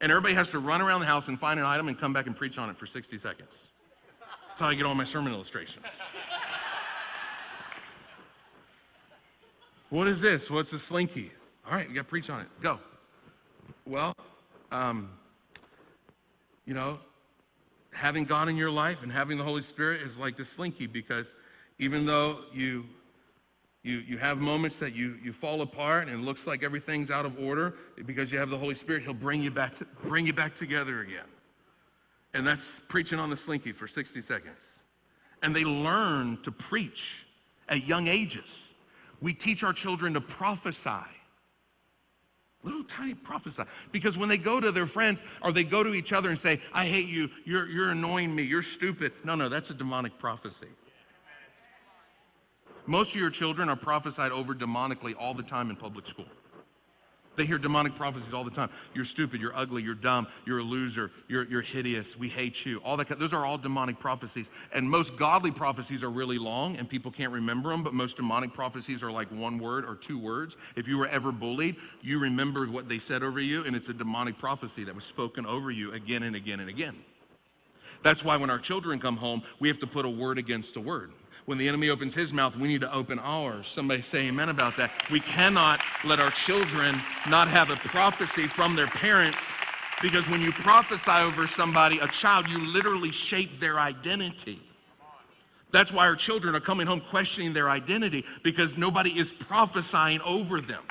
And everybody has to run around the house and find an item and come back and preach on it for 60 seconds. That's how I get all my sermon illustrations. What is this? What's a slinky? All right, you got to preach on it. Go. Well, um, you know, having God in your life and having the Holy Spirit is like the slinky because even though you you, you have moments that you, you fall apart and it looks like everything's out of order because you have the Holy Spirit, He'll bring you back to, bring you back together again. And that's preaching on the slinky for 60 seconds. And they learn to preach at young ages. We teach our children to prophesy. Little tiny prophesy. Because when they go to their friends or they go to each other and say, I hate you, you're, you're annoying me, you're stupid. No, no, that's a demonic prophecy. Most of your children are prophesied over demonically all the time in public school. They hear demonic prophecies all the time. You're stupid, you're ugly, you're dumb, you're a loser, you're, you're hideous, we hate you. All that those are all demonic prophecies. And most godly prophecies are really long and people can't remember them, but most demonic prophecies are like one word or two words. If you were ever bullied, you remember what they said over you, and it's a demonic prophecy that was spoken over you again and again and again. That's why when our children come home, we have to put a word against a word. When the enemy opens his mouth, we need to open ours. Somebody say amen about that. We cannot let our children not have a prophecy from their parents because when you prophesy over somebody, a child, you literally shape their identity. That's why our children are coming home questioning their identity because nobody is prophesying over them.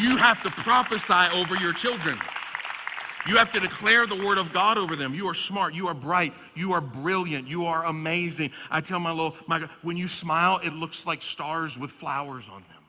You have to prophesy over your children. You have to declare the word of God over them. You are smart. You are bright. You are brilliant. You are amazing. I tell my little, my, when you smile, it looks like stars with flowers on them.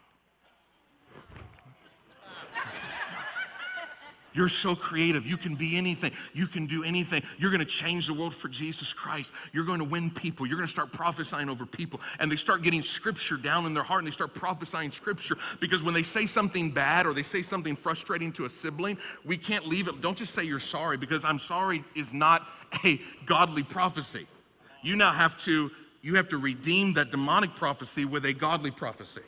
You're so creative. You can be anything. You can do anything. You're going to change the world for Jesus Christ. You're going to win people. You're going to start prophesying over people. And they start getting scripture down in their heart and they start prophesying scripture because when they say something bad or they say something frustrating to a sibling, we can't leave it. Don't just say you're sorry because I'm sorry is not a godly prophecy. You now have to you have to redeem that demonic prophecy with a godly prophecy.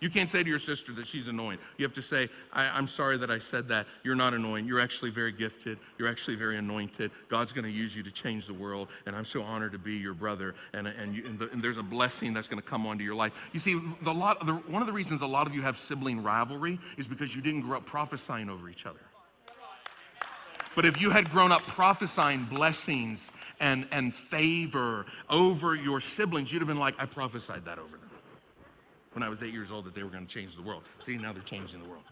You can't say to your sister that she's annoying. You have to say, I, am sorry that I said that. You're not annoying. You're actually very gifted. You're actually very anointed. God's going to use you to change the world. And I'm so honored to be your brother. And, and, you, and, the, and there's a blessing that's going to come onto your life. You see, the lot, the, one of the reasons a lot of you have sibling rivalry is because you didn't grow up prophesying over each other. But if you had grown up prophesying blessings and, and favor over your siblings, you'd have been like, I prophesied that over them when I was eight years old that they were going to change the world. See, now they're changing the world.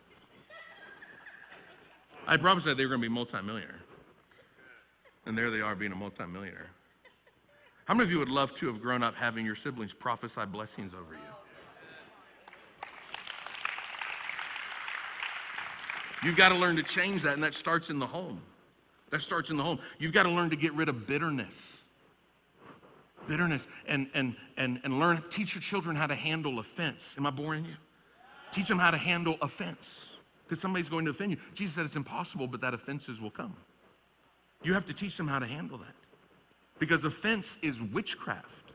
I prophesied they were going to be multimillionaire. And there they are being a multimillionaire. How many of you would love to have grown up having your siblings prophesy blessings over you? You've got to learn to change that, and that starts in the home. That starts in the home. You've got to learn to get rid of bitterness bitterness and, and, and, and learn, teach your children how to handle offense. Am I boring you? Teach them how to handle offense because somebody's going to offend you. Jesus said it's impossible, but that offenses will come. You have to teach them how to handle that because offense is witchcraft.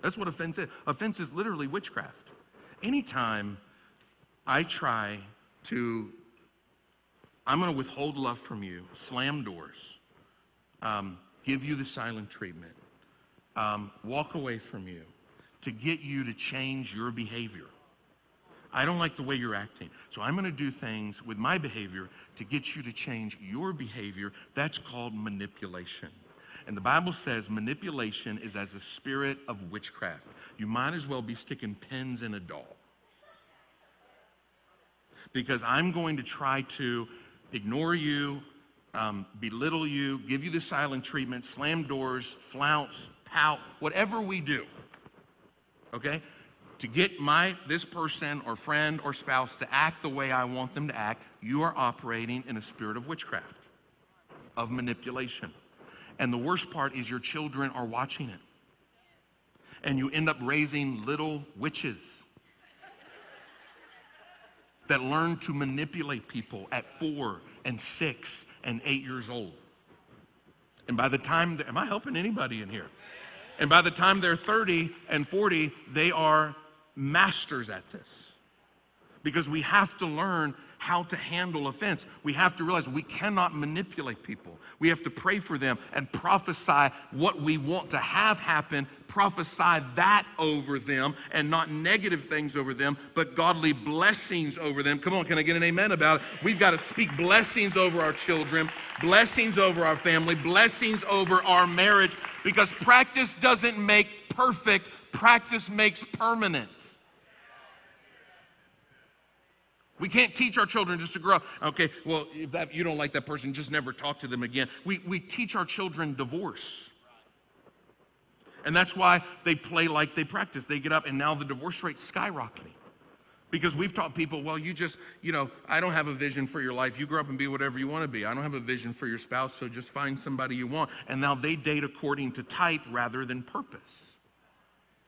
That's what offense is. Offense is literally witchcraft. Anytime I try to I'm going to withhold love from you, slam doors, um, give you the silent treatment, um, walk away from you to get you to change your behavior. I don't like the way you're acting. So I'm going to do things with my behavior to get you to change your behavior. That's called manipulation. And the Bible says manipulation is as a spirit of witchcraft. You might as well be sticking pins in a doll. Because I'm going to try to ignore you, um, belittle you, give you the silent treatment, slam doors, flounce, pout, whatever we do. Okay? To get my this person or friend or spouse to act the way I want them to act, you are operating in a spirit of witchcraft, of manipulation. And the worst part is your children are watching it. And you end up raising little witches that learn to manipulate people at four and six and eight years old. And by the time, am I helping anybody in here? And by the time they're 30 and 40, they are masters at this. Because we have to learn how to handle offense. We have to realize we cannot manipulate people. We have to pray for them and prophesy what we want to have happen, prophesy that over them, and not negative things over them, but godly blessings over them. Come on, can I get an amen about it? We've got to speak blessings over our children, blessings over our family, blessings over our marriage, because practice doesn't make perfect, practice makes permanent. We can't teach our children just to grow up. Okay, well, if that, you don't like that person, just never talk to them again. We, we teach our children divorce. And that's why they play like they practice. They get up, and now the divorce rate's skyrocketing. Because we've taught people, well, you just, you know, I don't have a vision for your life. You grow up and be whatever you want to be. I don't have a vision for your spouse, so just find somebody you want. And now they date according to type rather than purpose.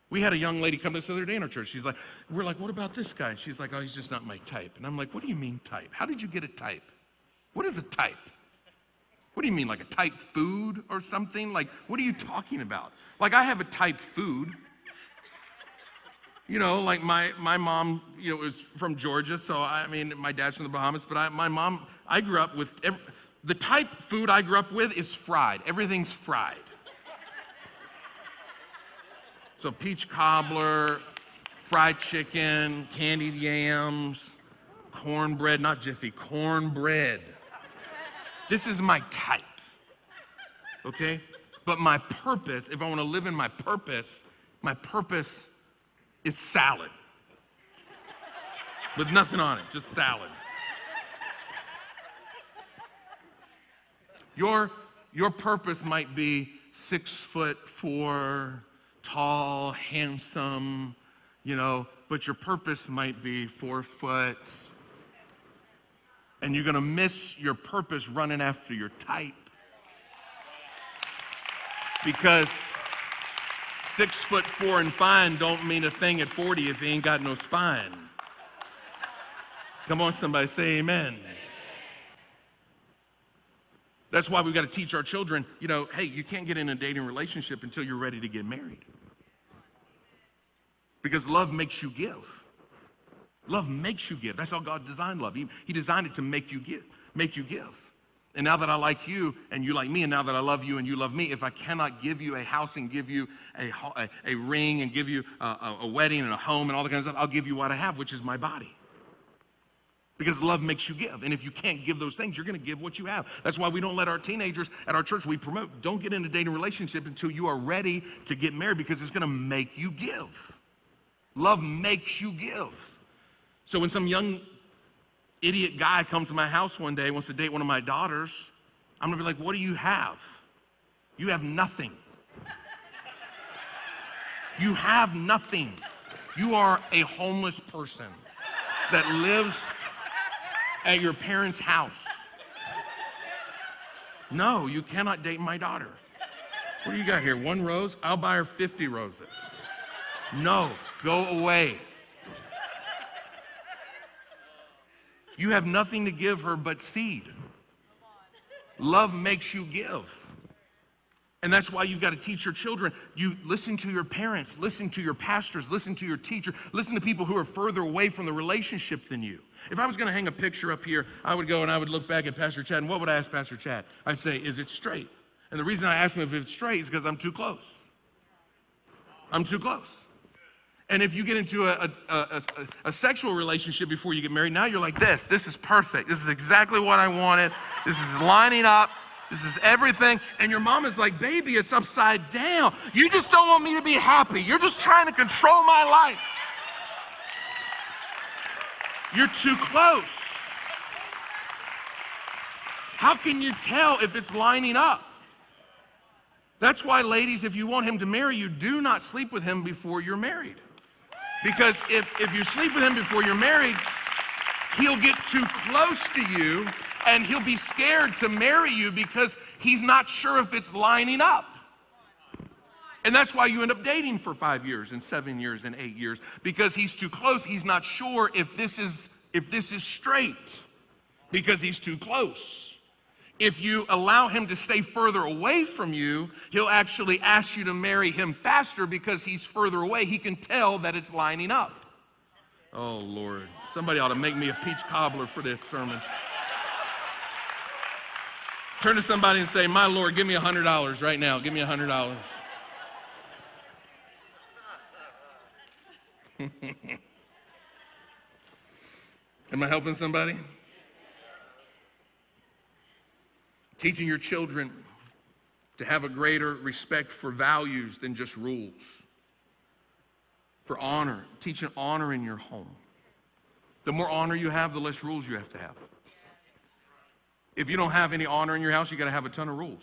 We had a young lady come the other day in our church. She's like, we're like, what about this guy? And she's like, oh, he's just not my type. And I'm like, what do you mean type? How did you get a type? What is a type? What do you mean, like a type food or something? Like, what are you talking about? Like, I have a type food. You know, like my, my mom, you know, was from Georgia, so I mean, my dad's from the Bahamas, but I, my mom, I grew up with, every, the type food I grew up with is fried. Everything's fried. So peach cobbler, fried chicken, candied yams, cornbread, not Jiffy, cornbread. This is my type. Okay? But my purpose, if I want to live in my purpose, my purpose is salad. With nothing on it, just salad. Your, your purpose might be six foot four, tall, handsome, you know, but your purpose might be four foot. And you're going to miss your purpose running after your type. Because six foot four and fine don't mean a thing at 40 if you ain't got no spine. Come on, somebody say amen. That's why we've got to teach our children, you know, hey, you can't get in a dating relationship until you're ready to get married. Because love makes you give. Love makes you give. That's how God designed love. He, he designed it to make you give, make you give. And now that I like you and you like me, and now that I love you and you love me, if I cannot give you a house and give you a, a, a ring and give you a, a, wedding and a home and all that kind of stuff, I'll give you what I have, which is my body. Because love makes you give. And if you can't give those things, you're going to give what you have. That's why we don't let our teenagers at our church, we promote, don't get in a dating relationship until you are ready to get married because it's going to make you give. Love makes you give. So when some young idiot guy comes to my house one day, wants to date one of my daughters, I'm to be like, what do you have? You have nothing. You have nothing. You are a homeless person that lives at your parents' house. No, you cannot date my daughter. What do you got here? One rose? I'll buy her 50 roses. No, go away. You have nothing to give her but seed. Love makes you give. And that's why you've got to teach your children. You listen to your parents, listen to your pastors, listen to your teacher, listen to people who are further away from the relationship than you. If I was going to hang a picture up here, I would go and I would look back at Pastor Chad, and what would I ask Pastor Chad? I'd say, Is it straight? And the reason I ask him if it's straight is because I'm too close. I'm too close. And if you get into a, a, a, a, sexual relationship before you get married, now you're like this. This is perfect. This is exactly what I wanted. This is lining up. This is everything. And your mom is like, baby, it's upside down. You just don't want me to be happy. You're just trying to control my life. You're too close. How can you tell if it's lining up? That's why, ladies, if you want him to marry you, do not sleep with him before you're married. Because if, if you sleep with him before you're married, he'll get too close to you and he'll be scared to marry you because he's not sure if it's lining up. And that's why you end up dating for five years and seven years and eight years because he's too close. He's not sure if this is if this is straight because he's too close. If you allow him to stay further away from you, he'll actually ask you to marry him faster because he's further away. He can tell that it's lining up. Oh, Lord. Somebody ought to make me a peach cobbler for this sermon. Turn to somebody and say, My Lord, give me a $100 right now. Give me a $100. Am I helping somebody? Teaching your children to have a greater respect for values than just rules. For honor, teaching honor in your home. The more honor you have, the less rules you have to have. If you don't have any honor in your house, you got to have a ton of rules.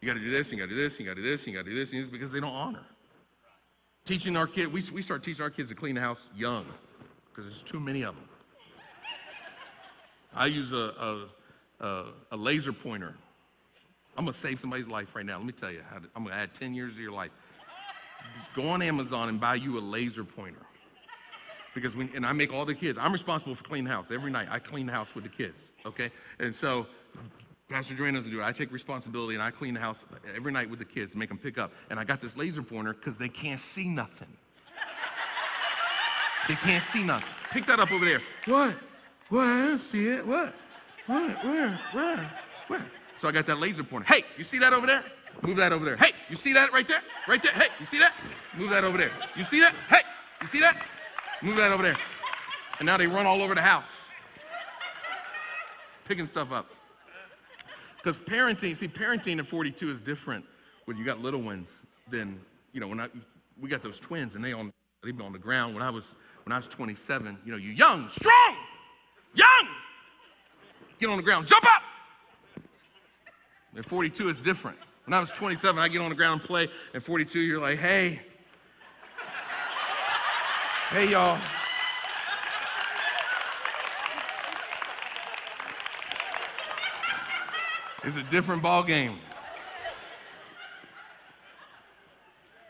You got to do this, you got to do this, you got to do this, you got to do this, and because they don't honor. Teaching our kids, we, we start teaching our kids to clean the house young because there's too many of them. I use a, a uh, a laser pointer. I'm going to save somebody's life right now. Let me tell you, to, I'm going to add 10 years to your life. Go on Amazon and buy you a laser pointer. Because when, and I make all the kids, I'm responsible for the house. Every night I clean the house with the kids, okay? And so Pastor Joanne doesn't do it. I take responsibility and I clean the house every night with the kids, make them pick up. And I got this laser pointer because they can't see nothing. They can't see nothing. Pick that up over there. What? What? I don't see it. What? Where? Where? Where? Where? So I got that laser pointer. Hey, you see that over there? Move that over there. Hey, you see that right there? Right there? Hey, you see that? Move that over there. You see that? Hey, you see that? Move that over there. And now they run all over the house, picking stuff up. Because parenting, see, parenting at 42 is different when you got little ones than, you know, when I, we got those twins and they on, they've been on the ground. When I was, when I was 27, you know, you young, strong, young, get on the ground, jump up. At 42, it's different. When I was 27, I get on the ground and play. At 42, you're like, hey, hey, y'all. It's a different ball game.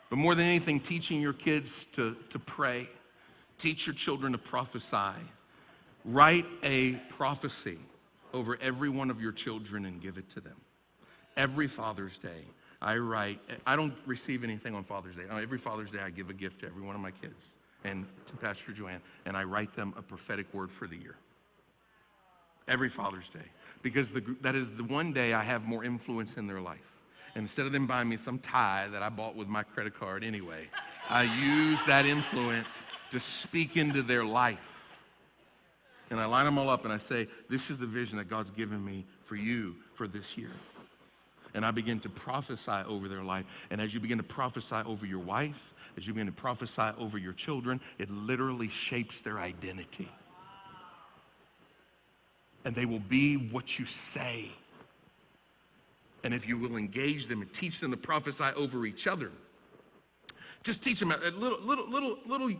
But more than anything, teaching your kids to, to pray, teach your children to prophesy, write a prophecy over every one of your children and give it to them. Every Father's Day, I write, I don't receive anything on Father's Day. Every Father's Day, I give a gift to every one of my kids and to Pastor Joanne, and I write them a prophetic word for the year. Every Father's Day. Because the, that is the one day I have more influence in their life. And instead of them buying me some tie that I bought with my credit card anyway, I use that influence to speak into their life and I line them all up and I say, This is the vision that God's given me for you for this year. And I begin to prophesy over their life. And as you begin to prophesy over your wife, as you begin to prophesy over your children, it literally shapes their identity. And they will be what you say. And if you will engage them and teach them to prophesy over each other, just teach them a little, little, little, little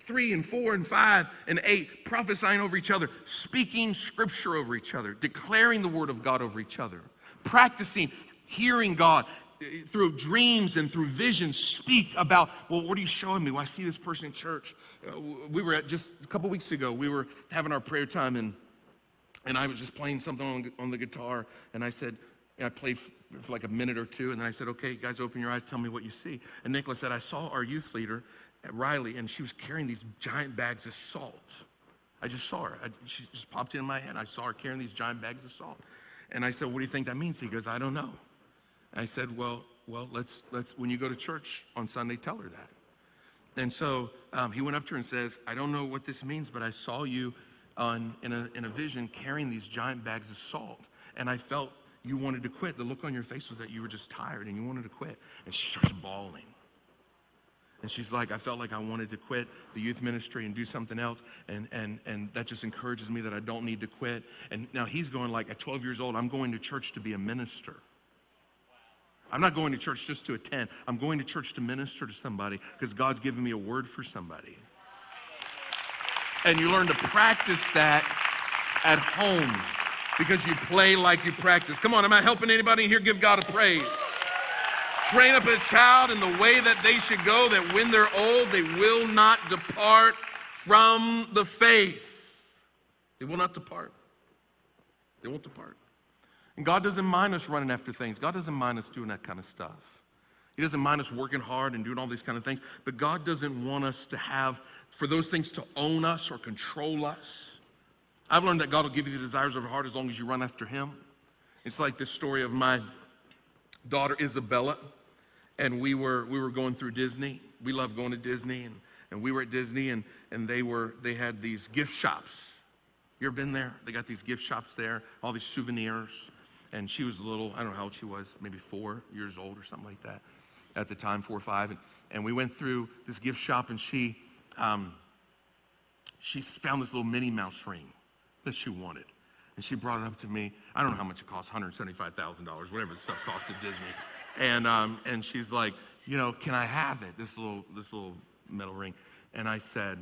three and four and five and eight, prophesying over each other, speaking scripture over each other, declaring the word of God over each other, practicing hearing God eh, through dreams and through visions speak about well what are you showing me well i see this person in church uh, we were at just a couple weeks ago we were having our prayer time and and i was just playing something on, on the guitar and i said And I played for like a minute or two, and then I said, okay, guys, open your eyes, tell me what you see. And Nicholas said, I saw our youth leader, Riley, and she was carrying these giant bags of salt. I just saw her. I, she just popped in my head. I saw her carrying these giant bags of salt. And I said, what do you think that means? He goes, I don't know. And I said, well, well, let's, let's, when you go to church on Sunday, tell her that. And so um, he went up to her and says, I don't know what this means, but I saw you on, in, a, in a vision carrying these giant bags of salt. And I felt you wanted to quit. The look on your face was that you were just tired and you wanted to quit. And she starts bawling. And she's like, I felt like I wanted to quit the youth ministry and do something else. And, and, and that just encourages me that I don't need to quit. And now he's going like, at 12 years old, I'm going to church to be a minister. I'm not going to church just to attend. I'm going to church to minister to somebody because God's given me a word for somebody. And you learn to practice that at home because you play like you practice. Come on, am I helping anybody here? Give God a praise. Train up a child in the way that they should go, that when they're old, they will not depart from the faith. They will not depart. They won't depart. And God doesn't mind us running after things. God doesn't mind us doing that kind of stuff. He doesn't mind us working hard and doing all these kind of things. But God doesn't want us to have, for those things to own us or control us. I've learned that God will give you the desires of your heart as long as you run after Him. It's like this story of my daughter Isabella, and we were we were going through Disney. We love going to Disney, and, and we were at Disney, and and they were they had these gift shops. You ever been there? They got these gift shops there, all these souvenirs. And she was a little, I don't know how old she was, maybe four years old or something like that at the time, four or five. And, and we went through this gift shop, and she um, she found this little Minnie Mouse ring that she wanted. And she brought it up to me. I don't know how much it cost, $175,000, whatever the stuff costs at Disney. And, um, and she's like, you know, can I have it, this little, this little metal ring? And I said,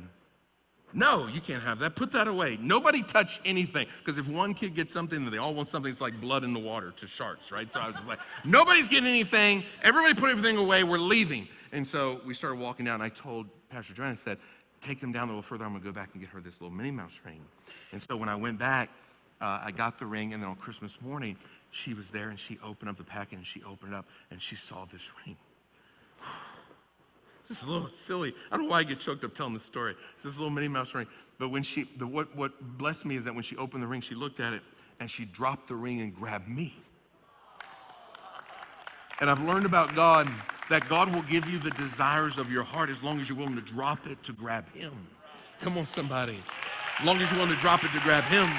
no, you can't have that. Put that away. Nobody touch anything. Because if one kid gets something, they all want something, it's like blood in the water to sharks, right? So I was like, nobody's getting anything. Everybody put everything away. We're leaving. And so we started walking down. I told Pastor John, I said, take them down a little further. I'm going to go back and get her this little Minnie Mouse ring. And so when I went back, uh, I got the ring. And then on Christmas morning, she was there and she opened up the packet and she opened it up and she saw this ring. This is a little silly. I don't know why I get choked up telling this story. This little Minnie Mouse ring. But when she, the, what, what blessed me is that when she opened the ring, she looked at it and she dropped the ring and grabbed me. And I've learned about God that God will give you the desires of your heart as long as you're willing to drop it to grab Him. Come on, somebody. As long as you're willing to drop it to grab Him.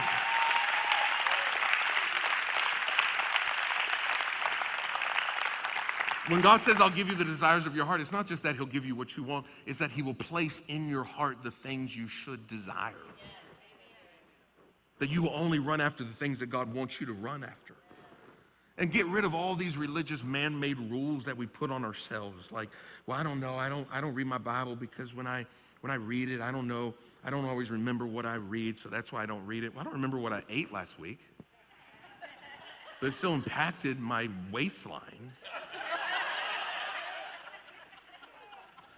When God says, I'll give you the desires of your heart, it's not just that He'll give you what you want, it's that He will place in your heart the things you should desire. That you will only run after the things that God wants you to run after. And get rid of all these religious man-made rules that we put on ourselves. Like, well, I don't know, I don't, I don't read my Bible because when I when I read it, I don't know, I don't always remember what I read, so that's why I don't read it. Well, I don't remember what I ate last week. But it still impacted my waistline.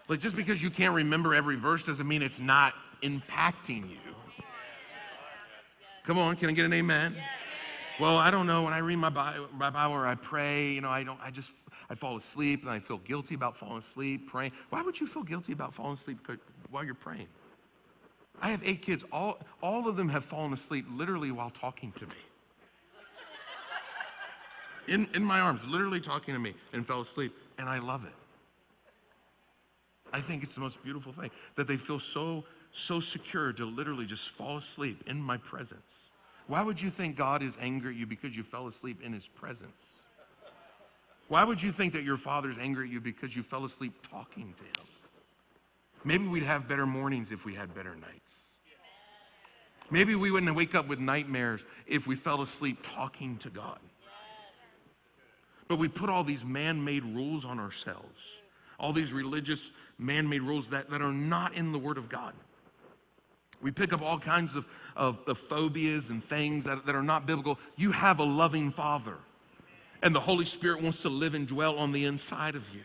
Like just because you can't remember every verse doesn't mean it's not impacting you. Come on, can I get an amen? Well, I don't know. When I read my Bible, or I pray, you know, I don't. I just I fall asleep and I feel guilty about falling asleep praying. Why would you feel guilty about falling asleep while you're praying? I have eight kids. All all of them have fallen asleep literally while talking to me. In in my arms, literally talking to me, and fell asleep, and I love it. I think it's the most beautiful thing that they feel so, so secure to literally just fall asleep in my presence. Why would you think God is angry at you because you fell asleep in his presence? Why would you think that your father's angry at you because you fell asleep talking to him? Maybe we'd have better mornings if we had better nights. Maybe we wouldn't wake up with nightmares if we fell asleep talking to God. But we put all these man made rules on ourselves all these religious man made rules that, that are not in the Word of God. We pick up all kinds of, of, of phobias and things that, that are not biblical. You have a loving Father, and the Holy Spirit wants to live and dwell on the inside of you.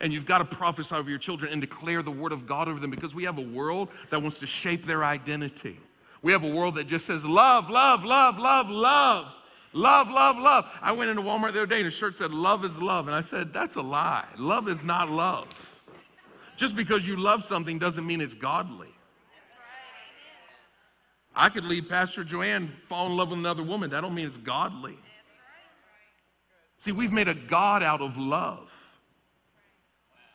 And you've got to prophesy over your children and declare the Word of God over them because we have a world that wants to shape their identity. We have a world that just says love, love, love, love, love. Love, love, love. I went into Walmart the other day and a shirt said, Love is love. And I said, That's a lie. Love is not love. Just because you love something doesn't mean it's godly. I could leave Pastor Joanne fall in love with another woman. That don't mean it's godly. See, we've made a God out of love.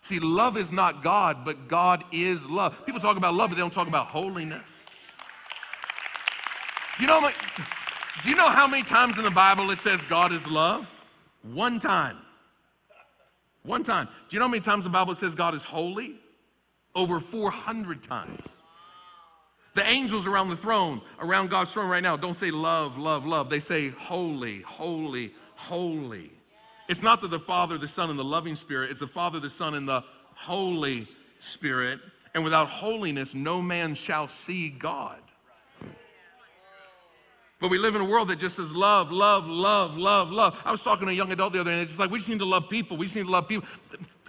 See, love is not God, but God is love. People talk about love, but they don't talk about holiness. Do you know, do you know how many times in the Bible it says God is love? One time. One time. Do you know how many times the Bible says God is holy? Over 400 times. The angels around the throne, around God's throne right now, don't say love, love, love. They say holy, holy, holy. It's not that the Father, the Son, and the loving Spirit, it's the Father, the Son, and the Holy Spirit. And without holiness, no man shall see God. But we live in a world that just says love, love, love, love, love. I was talking to a young adult the other day, and it's just like, we just need to love people. We just need to love people.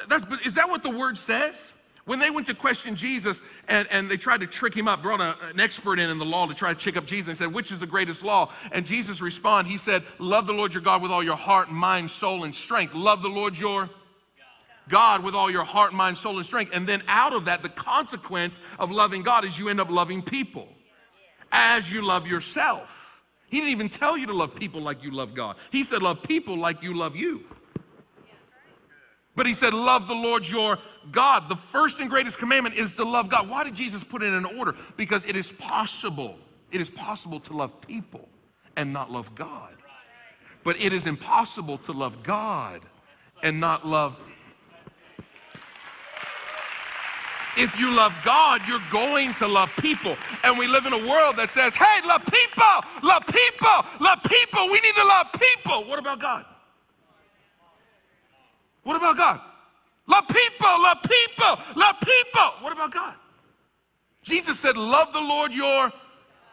That's, is that what the word says? When they went to question Jesus and, and they tried to trick him up, brought a, an expert in in the law to try to trick up Jesus and said, Which is the greatest law? And Jesus responded, He said, Love the Lord your God with all your heart, mind, soul, and strength. Love the Lord your God with all your heart, mind, soul, and strength. And then out of that, the consequence of loving God is you end up loving people as you love yourself. He didn't even tell you to love people like you love God. He said, Love people like you love you. But he said, Love the Lord your God. The first and greatest commandment is to love God. Why did Jesus put it in order? Because it is possible. It is possible to love people and not love God. But it is impossible to love God and not love. If you love God, you're going to love people. And we live in a world that says, hey, love people, love people, love people. We need to love people. What about God? What about God? Love people, love people, love people. What about God? Jesus said, Love the Lord your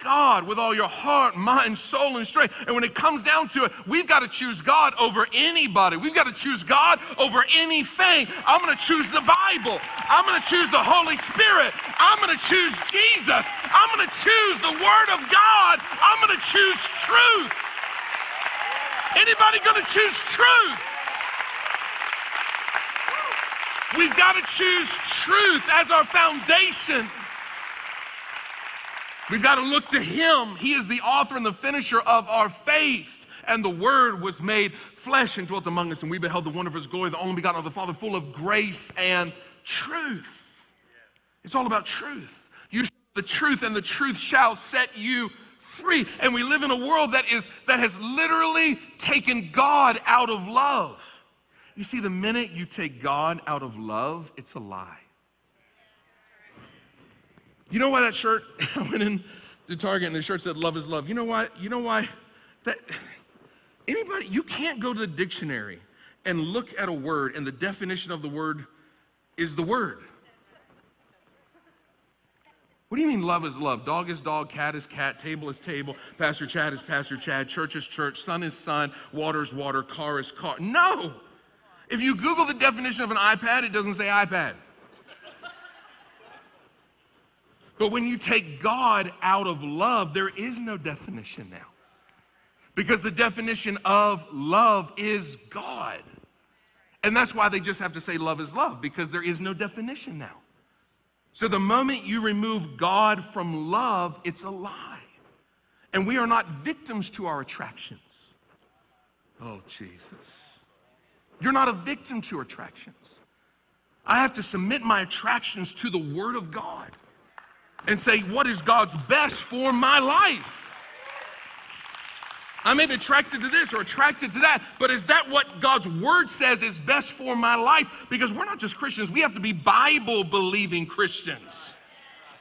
God with all your heart, mind, soul, and strength. And when it comes down to it, we've got to choose God over anybody. We've got to choose God over anything. I'm going to choose the Bible. I'm going to choose the Holy Spirit. I'm going to choose Jesus. I'm going to choose the Word of God. I'm going to choose truth. Anybody going to choose truth? We've got to choose truth as our foundation. We've got to look to Him. He is the author and the finisher of our faith. And the Word was made flesh and dwelt among us, and we beheld the wonder of His glory, the only begotten of the Father, full of grace and truth. It's all about truth. You the truth, and the truth shall set you free. And we live in a world that is that has literally taken God out of love. You see, the minute you take God out of love, it's a lie. You know why that shirt, I went in to Target and the shirt said love is love. You know why? You know why? That anybody, you can't go to the dictionary and look at a word and the definition of the word is the word. What do you mean love is love? Dog is dog, cat is cat, table is table, Pastor Chad is Pastor Chad, church is church, sun is sun, water is water, car is car. No! If you Google the definition of an iPad, it doesn't say iPad. But when you take God out of love, there is no definition now. Because the definition of love is God. And that's why they just have to say love is love, because there is no definition now. So the moment you remove God from love, it's a lie. And we are not victims to our attractions. Oh, Jesus. You're not a victim to attractions. I have to submit my attractions to the Word of God and say, what is God's best for my life? I may be attracted to this or attracted to that, but is that what God's word says is best for my life? Because we're not just Christians, we have to be Bible believing Christians.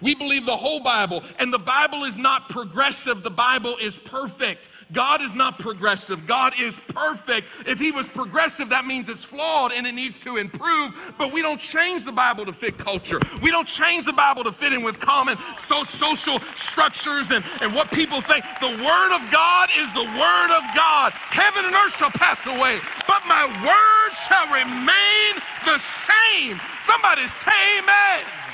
We believe the whole Bible, and the Bible is not progressive, the Bible is perfect. God is not progressive, God is perfect. If He was progressive, that means it's flawed and it needs to improve. But we don't change the Bible to fit culture, we don't change the Bible to fit in with common so social structures and, and what people think. The Word of God is the Word of God. Heaven and earth shall pass away, but my word shall remain the same. Somebody say, Amen.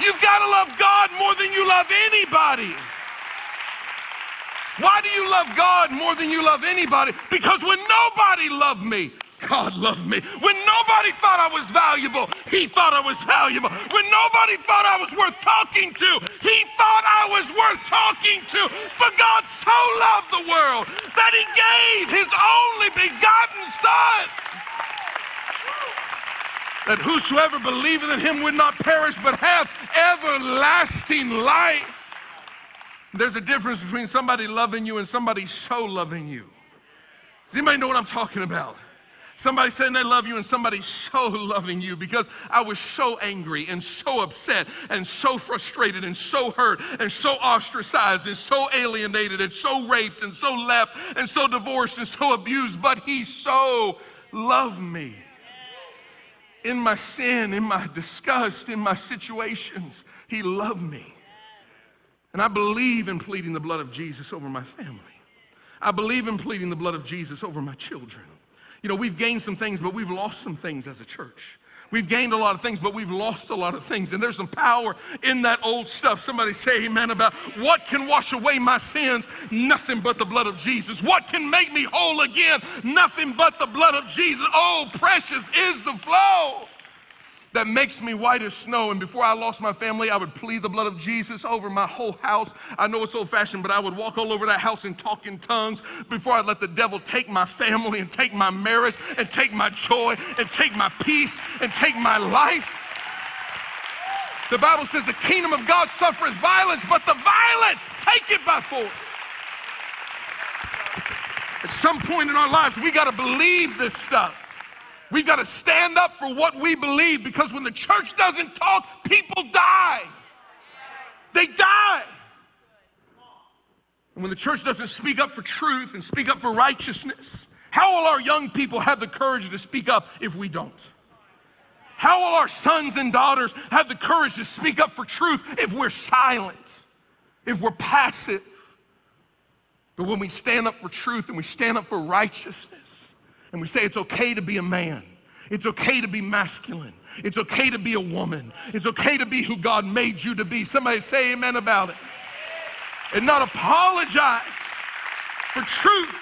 You've got to love God more than you love anybody. Why do you love God more than you love anybody? Because when nobody loved me, God loved me. When nobody thought I was valuable, He thought I was valuable. When nobody thought I was worth talking to, He thought I was worth talking to. For God so loved the world that He gave His only begotten Son. That whosoever believeth in Him would not perish but have everlasting life. There's a difference between somebody loving you and somebody so loving you. Does anybody know what I'm talking about? Somebody saying they love you and somebody so loving you because I was so angry and so upset and so frustrated and so hurt and so ostracized and so alienated and so raped and so left and so divorced and so abused, but he so loved me. In my sin, in my disgust, in my situations, he loved me. And I believe in pleading the blood of Jesus over my family. I believe in pleading the blood of Jesus over my children. You know, we've gained some things, but we've lost some things as a church. We've gained a lot of things, but we've lost a lot of things. And there's some power in that old stuff. Somebody say amen about what can wash away my sins? Nothing but the blood of Jesus. What can make me whole again? Nothing but the blood of Jesus. Oh, precious is the flow that makes me white as snow. And before I lost my family, I would plead the blood of Jesus over my whole house. I know it's old fashioned, but I would walk all over that house and talk in tongues before I'd let the devil take my family and take my marriage and take my joy and take my peace and take my life. The Bible says the kingdom of God suffers violence, but the violent take it by force. At some point in our lives, we got to believe this stuff. We've got to stand up for what we believe because when the church doesn't talk, people die. They die. And when the church doesn't speak up for truth and speak up for righteousness, how will our young people have the courage to speak up if we don't? How will our sons and daughters have the courage to speak up for truth if we're silent, if we're passive? But when we stand up for truth and we stand up for righteousness, and we say it's okay to be a man. It's okay to be masculine. It's okay to be a woman. It's okay to be who God made you to be. Somebody say amen about it. And not apologize for truth.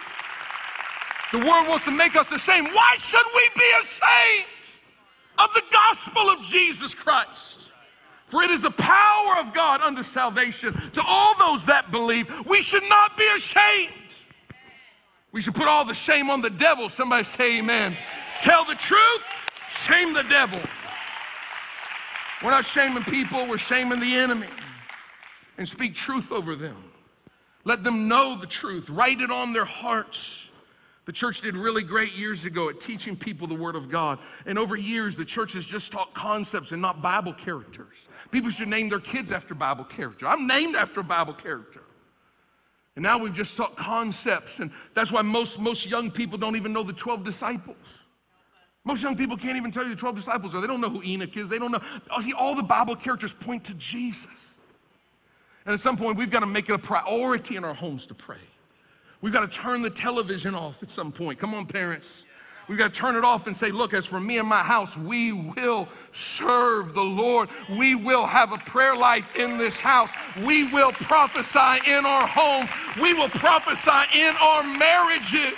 The world wants to make us ashamed. Why should we be ashamed of the gospel of Jesus Christ? For it is the power of God unto salvation to all those that believe. We should not be ashamed. We should put all the shame on the devil. Somebody say amen. Tell the truth, shame the devil. We're not shaming people, we're shaming the enemy. And speak truth over them. Let them know the truth, write it on their hearts. The church did really great years ago at teaching people the Word of God. And over years, the church has just taught concepts and not Bible characters. People should name their kids after Bible character. I'm named after a Bible character. And now we've just taught concepts, and that's why most, most young people don't even know the 12 disciples. Most young people can't even tell you the 12 disciples are. They don't know who Enoch is. They don't know. Oh, see, all the Bible characters point to Jesus. And at some point, we've got to make it a priority in our homes to pray. We've got to turn the television off at some point. Come on, parents. We've got to turn it off and say, look, as for me and my house, we will serve the Lord. We will have a prayer life in this house. We will prophesy in our home. We will prophesy in our marriages.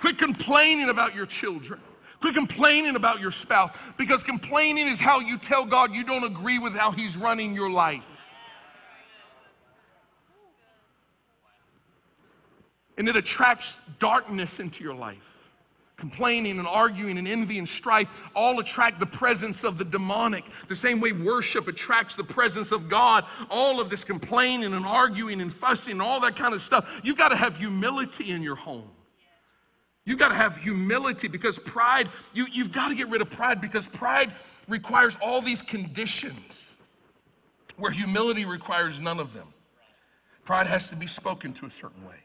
Quit complaining about your children. Quit complaining about your spouse because complaining is how you tell God you don't agree with how He's running your life. And it attracts darkness into your life. Complaining and arguing and envy and strife all attract the presence of the demonic. The same way worship attracts the presence of God. All of this complaining and arguing and fussing and all that kind of stuff. You've got to have humility in your home. You've got to have humility because pride, you, you've got to get rid of pride because pride requires all these conditions where humility requires none of them. Pride has to be spoken to a certain way.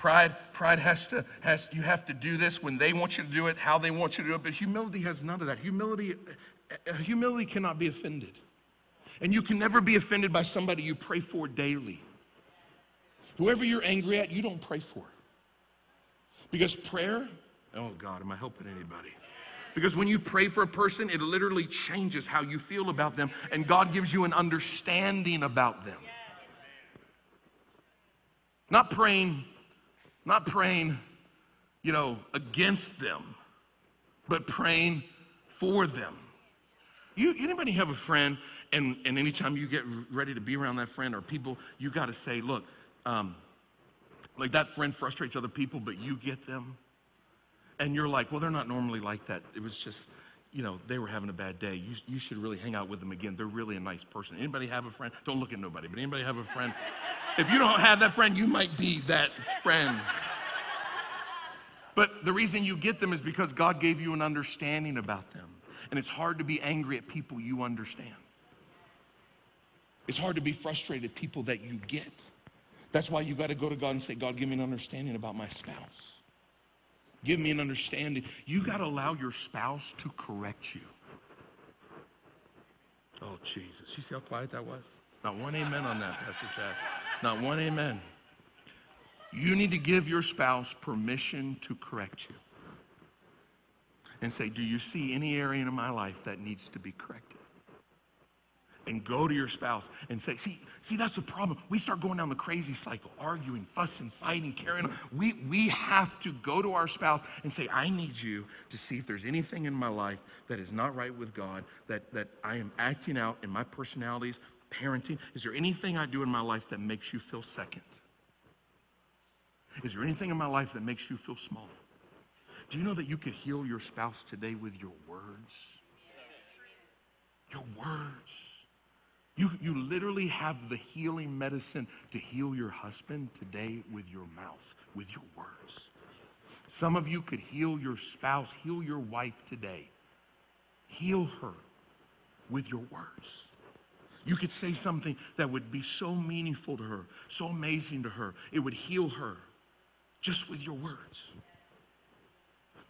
Pride, pride has to, has, you have to do this when they want you to do it, how they want you to do it, but humility has none of that. Humility, uh, humility cannot be offended. And you can never be offended by somebody you pray for daily. Whoever you're angry at, you don't pray for. Because prayer, oh God, am I helping anybody? Because when you pray for a person, it literally changes how you feel about them, and God gives you an understanding about them. Not praying, not praying, you know, against them, but praying for them. You, anybody have a friend, and, and anytime you get ready to be around that friend or people, you got to say, look, um, like that friend frustrates other people, but you get them. And you're like, well, they're not normally like that. It was just, you know, they were having a bad day. You, you should really hang out with them again. They're really a nice person. Anybody have a friend? Don't look at nobody, but anybody have a friend? if you don't have that friend, you might be that friend. But the reason you get them is because God gave you an understanding about them. And it's hard to be angry at people you understand. It's hard to be frustrated at people that you get. That's why you got to go to God and say, God, give me an understanding about my spouse. Give me an understanding. You got to allow your spouse to correct you. Oh, Jesus. You see how quiet that was? Not one amen on that, Pastor Chad. Not one amen. You need to give your spouse permission to correct you and say, Do you see any area in my life that needs to be corrected? And go to your spouse and say, See, see, that's the problem. We start going down the crazy cycle, arguing, fussing, fighting, carrying on. We, we have to go to our spouse and say, I need you to see if there's anything in my life that is not right with God, that, that I am acting out in my personalities, parenting. Is there anything I do in my life that makes you feel second? Is there anything in my life that makes you feel small? Do you know that you could heal your spouse today with your words? Your words. You, you literally have the healing medicine to heal your husband today with your mouth, with your words. Some of you could heal your spouse, heal your wife today. Heal her with your words. You could say something that would be so meaningful to her, so amazing to her. It would heal her just with your words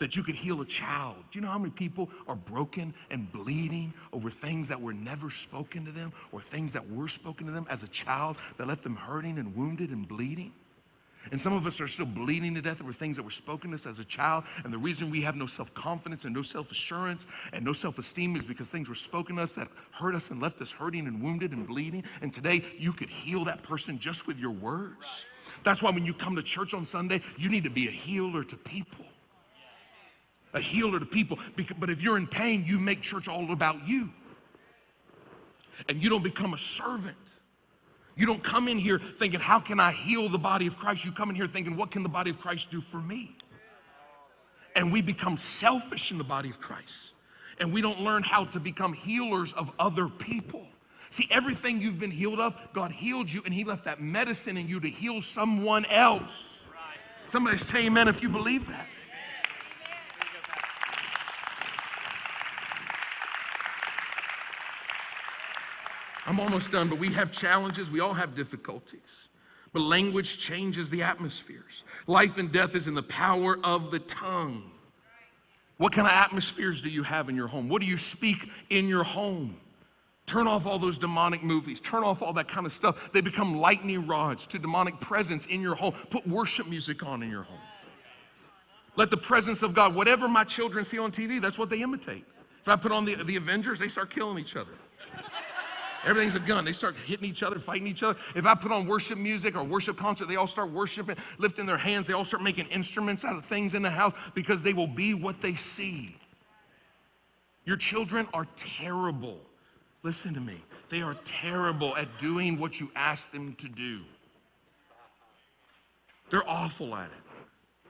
that you could heal a child. Do you know how many people are broken and bleeding over things that were never spoken to them or things that were spoken to them as a child that left them hurting and wounded and bleeding? And some of us are still bleeding to death over things that were spoken to us as a child. And the reason we have no self confidence and no self assurance and no self esteem is because things were spoken to us that hurt us and left us hurting and wounded and bleeding. And today you could heal that person just with your words. That's why when you come to church on Sunday, you need to be a healer to people a healer to people. But if you're in pain, you make church all about you. And you don't become a servant. You don't come in here thinking, how can I heal the body of Christ? You come in here thinking, what can the body of Christ do for me? And we become selfish in the body of Christ. And we don't learn how to become healers of other people. See, everything you've been healed of, God healed you and He left that medicine in you to heal someone else. Somebody say amen if you believe that. I'm almost done, but we have challenges. We all have difficulties. But language changes the atmospheres. Life and death is in the power of the tongue. What kind of atmospheres do you have in your home? What do you speak in your home? Turn off all those demonic movies. Turn off all that kind of stuff. They become lightning rods to demonic presence in your home. Put worship music on in your home. Let the presence of God, whatever my children see on TV, that's what they imitate. If I put on the, the Avengers, they start killing each other. Everything's a gun. They start hitting each other, fighting each other. If I put on worship music or worship concert, they all start worshiping, lifting their hands. They all start making instruments out of things in the house because they will be what they see. Your children are terrible. Listen to me. They are terrible at doing what you ask them to do. They're awful at it.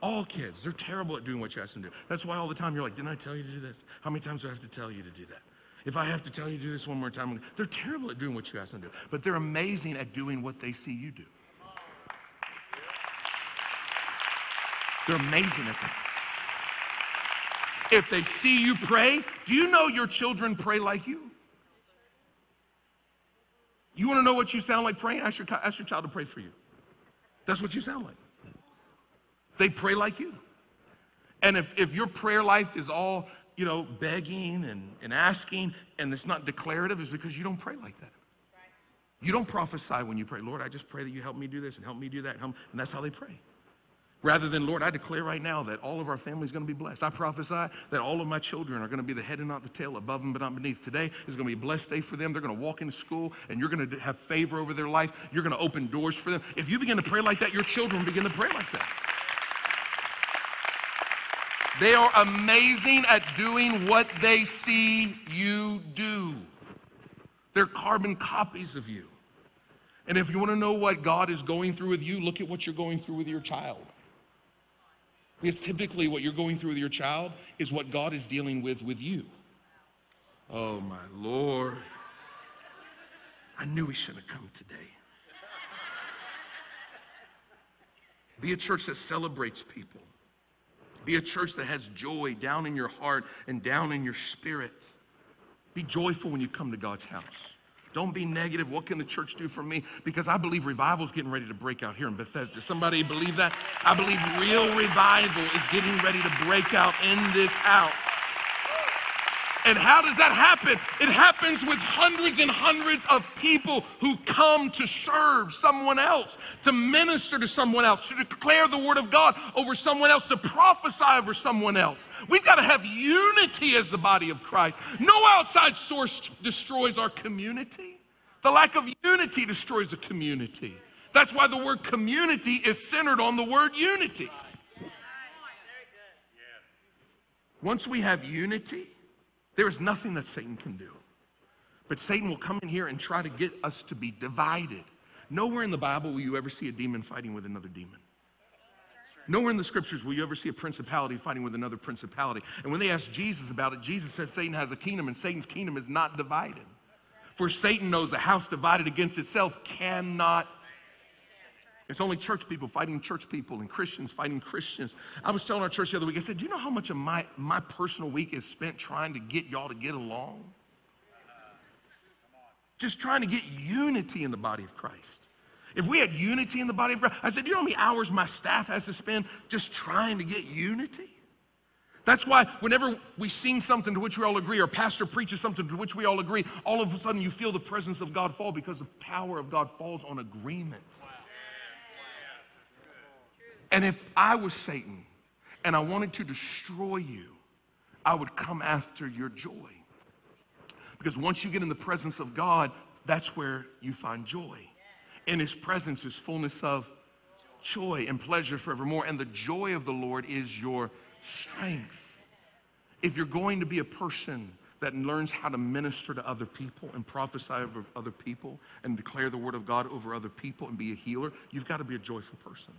All kids, they're terrible at doing what you ask them to do. That's why all the time you're like, didn't I tell you to do this? How many times do I have to tell you to do that? If I have to tell you to do this one more time, they're terrible at doing what you ask them to do, but they're amazing at doing what they see you do. They're amazing at that. If they see you pray, do you know your children pray like you? You want to know what you sound like praying? Ask your, ask your child to pray for you. That's what you sound like. They pray like you. And if, if your prayer life is all you know, begging and, and asking, and it's not declarative, is because you don't pray like that. You don't prophesy when you pray, Lord, I just pray that you help me do this and help me do that. And, that's how they pray. Rather than, Lord, I declare right now that all of our family is going to be blessed. I prophesy that all of my children are going to be the head and not the tail, above them but not beneath. Today is going to be a blessed day for them. They're going to walk into school and you're going to have favor over their life. You're going to open doors for them. If you begin to pray like that, your children begin to pray like that. They are amazing at doing what they see you do. They're carbon copies of you. And if you want to know what God is going through with you, look at what you're going through with your child. Because typically, what you're going through with your child is what God is dealing with with you. Oh, my Lord. I knew he should have come today. Be a church that celebrates people. Be a church that has joy down in your heart and down in your spirit. Be joyful when you come to God's house. Don't be negative. What can the church do for me? Because I believe revival is getting ready to break out here in Bethesda. Somebody believe that? I believe real revival is getting ready to break out in this house. And how does that happen? It happens with hundreds and hundreds of people who come to serve someone else, to minister to someone else, to declare the word of God over someone else, to prophesy over someone else. We've got to have unity as the body of Christ. No outside source destroys our community. The lack of unity destroys a community. That's why the word community is centered on the word unity. Once we have unity, there is nothing that Satan can do. But Satan will come in here and try to get us to be divided. Nowhere in the Bible will you ever see a demon fighting with another demon. Nowhere in the scriptures will you ever see a principality fighting with another principality. And when they asked Jesus about it, Jesus says Satan has a kingdom and Satan's kingdom is not divided. For Satan knows a house divided against itself cannot it's only church people fighting church people and Christians fighting Christians. I was telling our church the other week, I said, Do you know how much of my, my personal week is spent trying to get y'all to get along? Just trying to get unity in the body of Christ. If we had unity in the body of Christ, I said, Do You know how many hours my staff has to spend just trying to get unity? That's why whenever we sing something to which we all agree, or pastor preaches something to which we all agree, all of a sudden you feel the presence of God fall because the power of God falls on agreement. And if I was Satan and I wanted to destroy you, I would come after your joy. Because once you get in the presence of God, that's where you find joy. In his presence is fullness of joy and pleasure forevermore. And the joy of the Lord is your strength. If you're going to be a person that learns how to minister to other people and prophesy over other people and declare the word of God over other people and be a healer, you've got to be a joyful person.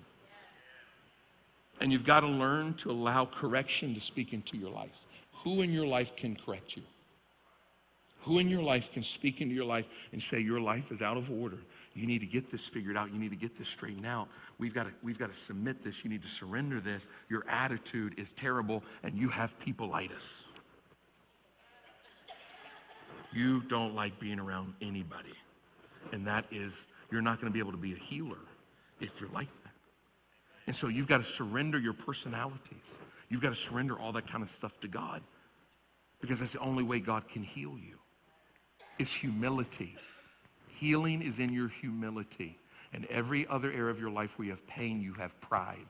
And you've got to learn to allow correction to speak into your life. Who in your life can correct you? Who in your life can speak into your life and say, Your life is out of order? You need to get this figured out. You need to get this straightened out. We've got to, we've got to submit this. You need to surrender this. Your attitude is terrible, and you have peopleitis. You don't like being around anybody. And that is, you're not going to be able to be a healer if you're like and so you've got to surrender your personalities. You've got to surrender all that kind of stuff to God because that's the only way God can heal you. It's humility. Healing is in your humility. And every other area of your life where you have pain, you have pride.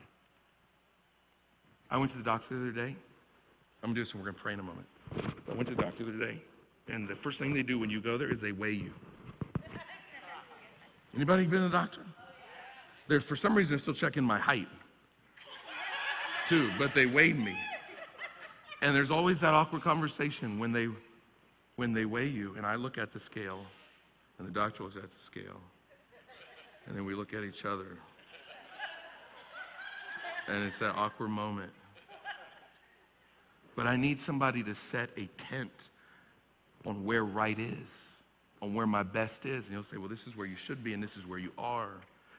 I went to the doctor the other day. I'm going to do this and we're going to pray in a moment. I went to the doctor the other day, and the first thing they do when you go there is they weigh you. Anybody been to the doctor? They're, for some reason, they're still checking my height, too, but they weighed me. And there's always that awkward conversation when they, when they weigh you, and I look at the scale, and the doctor looks at the scale, and then we look at each other. And it's that awkward moment. But I need somebody to set a tent on where right is, on where my best is. And he'll say, Well, this is where you should be, and this is where you are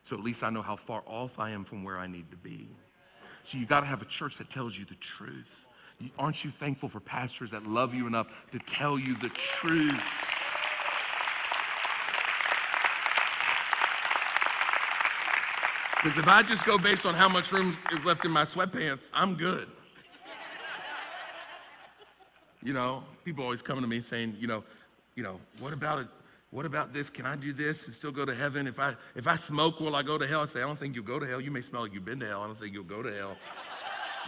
so at least I know how far off I am from where I need to be. So you got to have a church that tells you the truth. Aren't you thankful for pastors that love you enough to tell you the truth? Because if I just go based on how much room is left in my sweatpants, I'm good. You know, people always come to me saying, you know, you know, what about it? What about this? Can I do this and still go to heaven? If I if I smoke, will I go to hell? I say, I don't think you'll go to hell. You may smell like you've been to hell. I don't think you'll go to hell.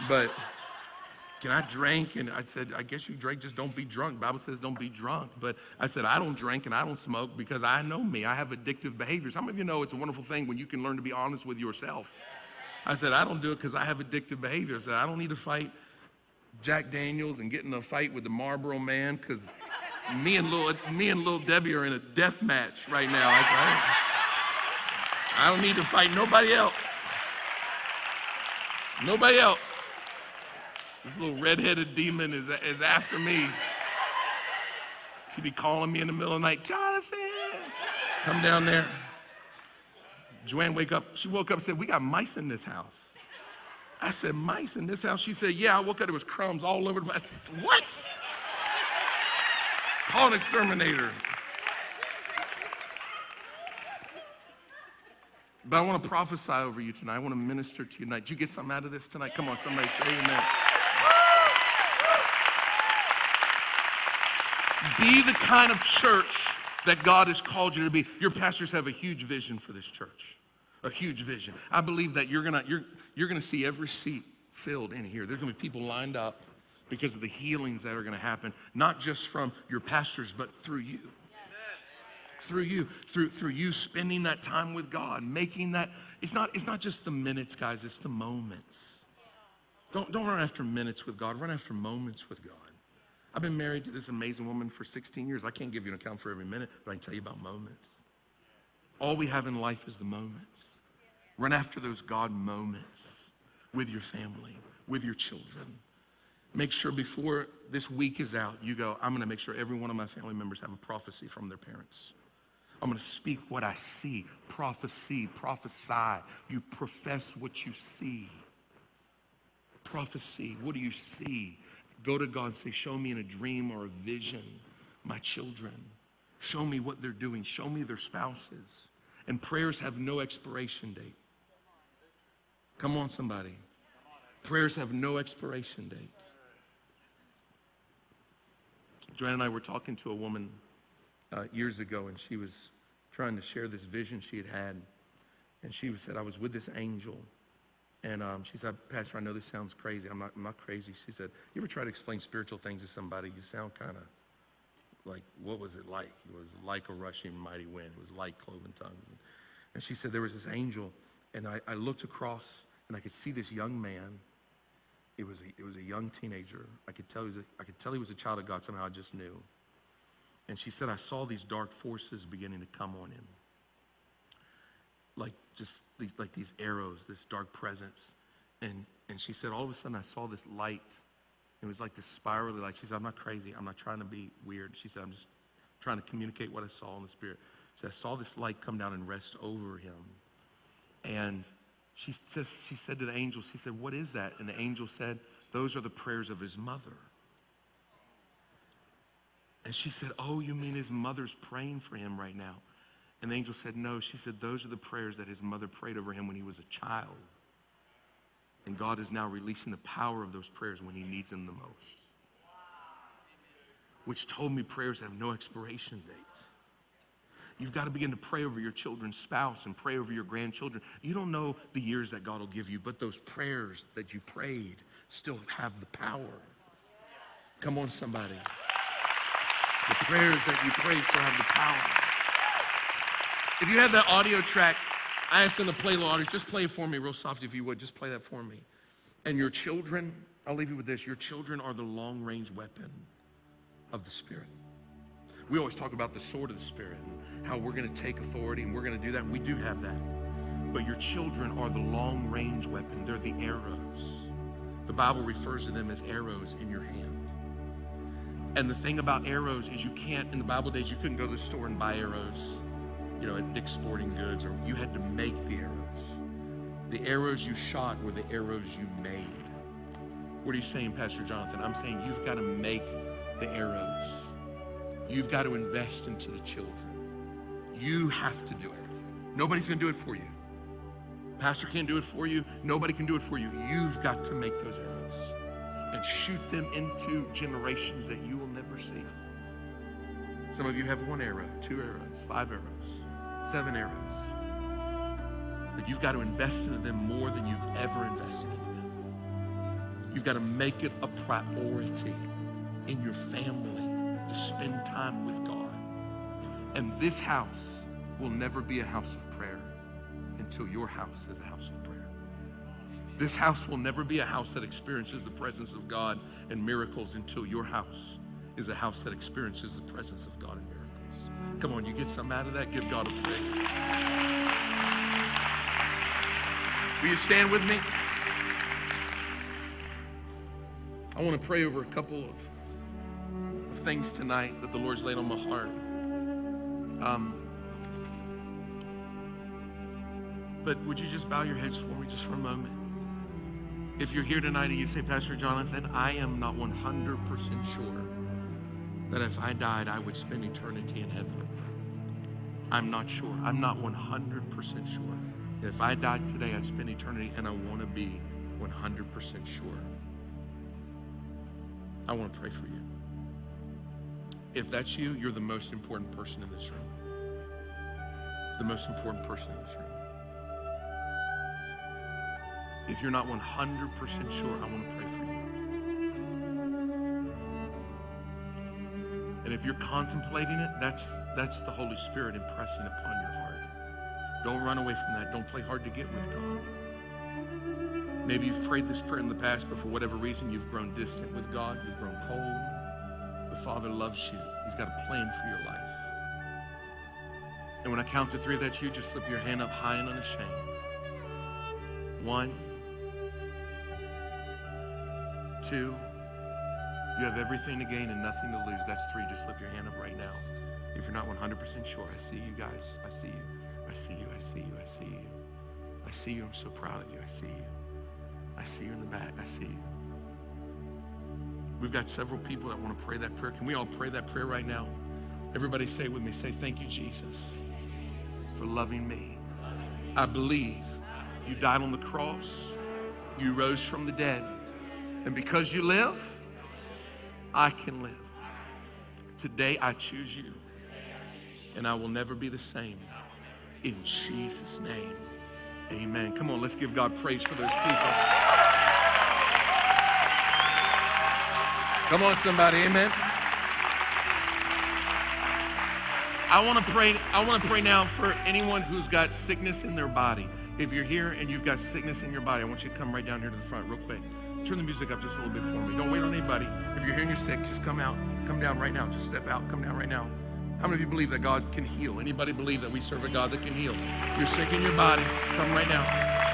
But can I drink? And I said, I guess you drink, just don't be drunk. Bible says don't be drunk. But I said, I don't drink and I don't smoke because I know me. I have addictive behaviors. How many of you know it's a wonderful thing when you can learn to be honest with yourself? I said, I don't do it because I have addictive behaviors. I said, I don't need to fight Jack Daniels and get in a fight with the Marlboro man because me and little me and little Debbie are in a death match right now. I, I, I don't need to fight nobody else. Nobody else. This little redheaded demon is, is after me. She'd be calling me in the middle of the night, Jonathan, come down there. Joanne wake up. She woke up and said, We got mice in this house. I said, Mice in this house? She said, Yeah, I woke up, there was crumbs all over the place. What? Call an exterminator. But I want to prophesy over you tonight. I want to minister to you tonight. Did you get something out of this tonight? Come on, somebody say amen. Be the kind of church that God has called you to be. Your pastors have a huge vision for this church, a huge vision. I believe that you're gonna you're you're gonna see every seat filled in here. There's gonna be people lined up because of the healings that are gonna happen, not just from your pastors, but through you. Through you, through through you spending that time with God, making that it's not it's not just the minutes, guys, it's the moments. Don't don't run after minutes with God, run after moments with God. I've been married to this amazing woman for 16 years. I can't give you an account for every minute, but I can tell you about moments. All we have in life is the moments. Run after those God moments with your family, with your children. Make sure before this week is out, you go, I'm going to make sure every one of my family members have a prophecy from their parents. I'm going to speak what I see. Prophecy, prophesy. You profess what you see. Prophecy, what do you see? Go to God and say, Show me in a dream or a vision my children. Show me what they're doing. Show me their spouses. And prayers have no expiration date. Come on, somebody. Prayers have no expiration date. Joanne and I were talking to a woman uh, years ago, and she was trying to share this vision she had had. And she said, I was with this angel. And um, she said, Pastor, I know this sounds crazy. I'm not, I'm not crazy. She said, You ever try to explain spiritual things to somebody? You sound kind of like, what was it like? It was like a rushing mighty wind. It was like cloven tongues. And she said, There was this angel, and I, I looked across, and I could see this young man. It was, a, it was a young teenager. I could, tell he was a, I could tell he was a child of God. Somehow I just knew. And she said, I saw these dark forces beginning to come on him. Like just like these arrows, this dark presence. And, and she said, all of a sudden I saw this light. It was like this spirally light. She said, I'm not crazy. I'm not trying to be weird. She said, I'm just trying to communicate what I saw in the spirit. She said, I saw this light come down and rest over him. And she, says, she said to the angel, she said, what is that? And the angel said, those are the prayers of his mother. And she said, oh, you mean his mother's praying for him right now? And the angel said, No. She said, Those are the prayers that his mother prayed over him when he was a child. And God is now releasing the power of those prayers when he needs them the most. Which told me prayers have no expiration date. You've got to begin to pray over your children's spouse and pray over your grandchildren. You don't know the years that God will give you, but those prayers that you prayed still have the power. Come on, somebody. The prayers that you prayed still have the power. If you have that audio track, I asked them to play audio. Just play it for me real soft if you would. Just play that for me. And your children, I'll leave you with this. Your children are the long range weapon of the Spirit. We always talk about the sword of the Spirit and how we're going to take authority and we're going to do that. We do have that. But your children are the long range weapon, they're the arrows. The Bible refers to them as arrows in your hand. And the thing about arrows is you can't, in the Bible days, you couldn't go to the store and buy arrows you know, at Dick's Sporting Goods, or you had to make the arrows. The arrows you shot were the arrows you made. What are you saying, Pastor Jonathan? I'm saying you've got to make the arrows. You've got to invest into the children. You have to do it. Nobody's going to do it for you. Pastor can't do it for you. Nobody can do it for you. You've got to make those arrows and shoot them into generations that you will never see. Some of you have one arrow, two arrows, five arrows, seven arrows. But you've got to invest into them more than you've ever invested into them. You've got to make it a priority in your family to spend time with God. And this house will never be a house of prayer until your house is a house of prayer. This house will never be a house that experiences the presence of God and miracles until your house is a house that experiences the presence of God and miracles. Come on, you get something out of that? Give God a praise. Will you stand with me? I want to pray over a couple of things tonight that the Lord's laid on my heart. Um, but would you just bow your heads for me just for a moment? If you're here tonight and you say, Pastor Jonathan, I am not 100% sure that if I died, I would spend eternity in heaven. I'm not sure. I'm not 100% sure. If I died today, I'd spend eternity, and I want to be 100% sure. I want to pray for you. If that's you, you're the most important person in this room. The most important person in this room. If you're not 100% sure, I want to pray for you. And if you're contemplating it, that's, that's the Holy Spirit impressing upon your heart. Don't run away from that. Don't play hard to get with God. Maybe you've prayed this prayer in the past, but for whatever reason, you've grown distant with God. You've grown cold. The Father loves you. He's got a plan for your life. And when I count to three, that's you, just slip your hand up high and unashamed. One. Two, you have everything to gain and nothing to lose. That's three. Just slip your hand up right now. If you're not 100% sure, I see you guys. I see you. I see you. I see you. I see you. I see you. I'm so proud of you. I see you. I see you in the back. I see you. We've got several people that want to pray that prayer. Can we all pray that prayer right now? Everybody say with me, say, Thank you, Jesus, for loving me. I believe you died on the cross, you rose from the dead and because you live, I can live. Today I choose you. And I will never be the same. In Jesus' name. Amen. Come on, let's give God praise for those people. Come on, somebody. Amen. I want to pray. I want to pray now for anyone who's got sickness in their body. If you're here and you've got sickness in your body, I want you to come right down here to the front real quick. Turn the music up just a little bit for me. Don't wait on anybody. If you're here and you're sick, just come out. Come down right now. Just step out. Come down right now. How many of you believe that God can heal? Anybody believe that we serve a God that can heal? You're sick in your body. Come right now.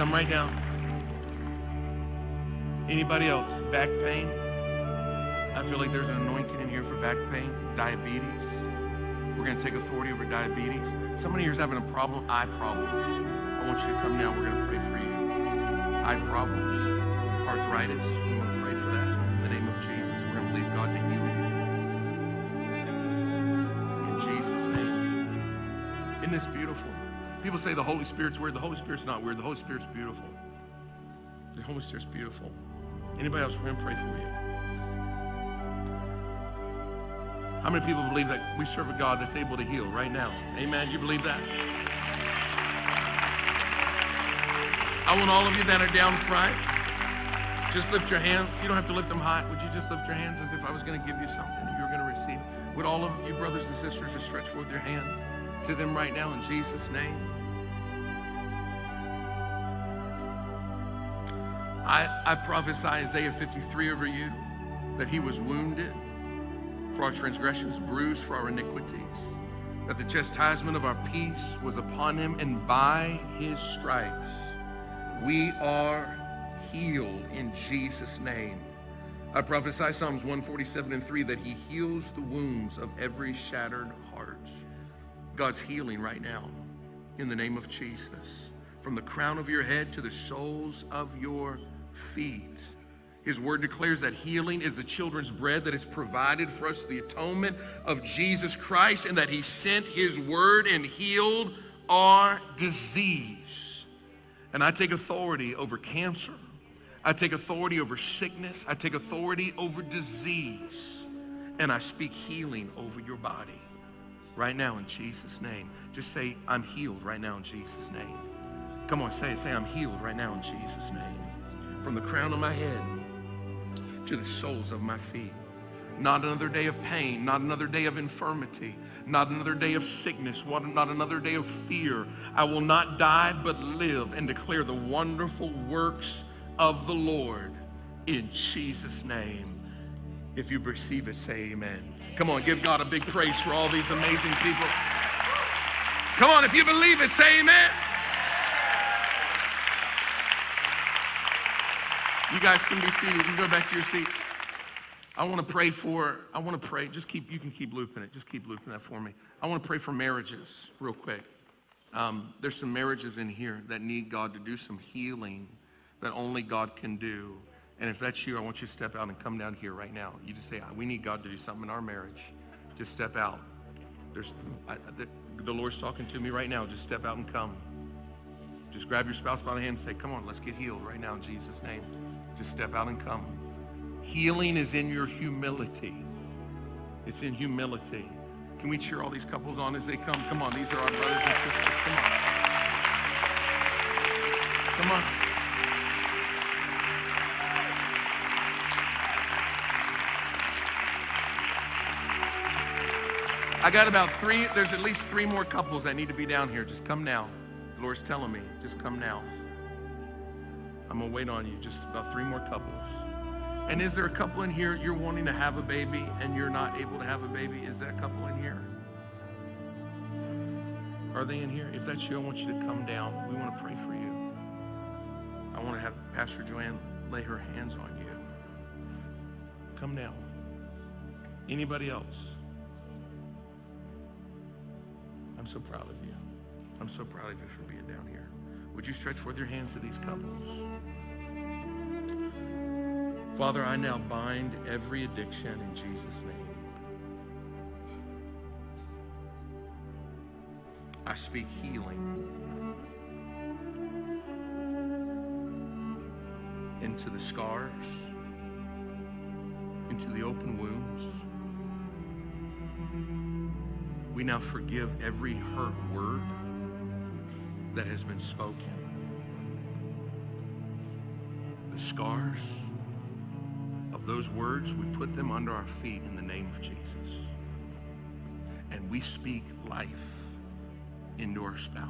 Come right now. Anybody else? Back pain? I feel like there's an anointing in here for back pain, diabetes. We're going to take authority over diabetes. Somebody here's having a problem, eye problems. I want you to come now. We're going to pray for you. Eye problems, arthritis. People say the Holy Spirit's weird. The Holy Spirit's not weird. The Holy Spirit's beautiful. The Holy Spirit's beautiful. Anybody else? We're going to pray for you. How many people believe that we serve a God that's able to heal right now? Amen. You believe that? I want all of you that are down front, just lift your hands. You don't have to lift them high. Would you just lift your hands as if I was going to give you something you were going to receive? Would all of you brothers and sisters just stretch forth your hand to them right now in Jesus' name? I, I prophesy Isaiah 53 over you that he was wounded for our transgressions, bruised for our iniquities. That the chastisement of our peace was upon him, and by his stripes we are healed in Jesus' name. I prophesy Psalms 147 and 3 that he heals the wounds of every shattered heart. God's healing right now in the name of Jesus. From the crown of your head to the soles of your feet. His word declares that healing is the children's bread that is provided for us, the atonement of Jesus Christ, and that He sent His word and healed our disease. And I take authority over cancer. I take authority over sickness. I take authority over disease. And I speak healing over your body right now in Jesus' name. Just say, I'm healed right now in Jesus' name. Come on, say it. Say, I'm healed right now in Jesus' name. From the crown of my head to the soles of my feet. Not another day of pain, not another day of infirmity, not another day of sickness, not another day of fear. I will not die but live and declare the wonderful works of the Lord in Jesus' name. If you receive it, say amen. Come on, give God a big praise for all these amazing people. Come on, if you believe it, say amen. You guys can be seated. You can go back to your seats. I want to pray for, I want to pray, just keep, you can keep looping it, just keep looping that for me. I want to pray for marriages real quick. Um, there's some marriages in here that need God to do some healing that only God can do. And if that's you, I want you to step out and come down here right now. You just say, We need God to do something in our marriage. Just step out. There's, I, the, the Lord's talking to me right now. Just step out and come. Just grab your spouse by the hand and say, Come on, let's get healed right now in Jesus' name. Just step out and come. Healing is in your humility. It's in humility. Can we cheer all these couples on as they come? Come on, these are our brothers and sisters. Come on. Come on. I got about three, there's at least three more couples that need to be down here. Just come now. The Lord's telling me, just come now. I'm going to wait on you. Just about three more couples. And is there a couple in here you're wanting to have a baby and you're not able to have a baby? Is that couple in here? Are they in here? If that's you, I want you to come down. We want to pray for you. I want to have Pastor Joanne lay her hands on you. Come down. Anybody else? I'm so proud of you. I'm so proud of you for being down here. Would you stretch forth your hands to these couples? Father, I now bind every addiction in Jesus' name. I speak healing into the scars, into the open wounds. We now forgive every hurt word that has been spoken. The scars of those words, we put them under our feet in the name of Jesus. And we speak life into our spouse.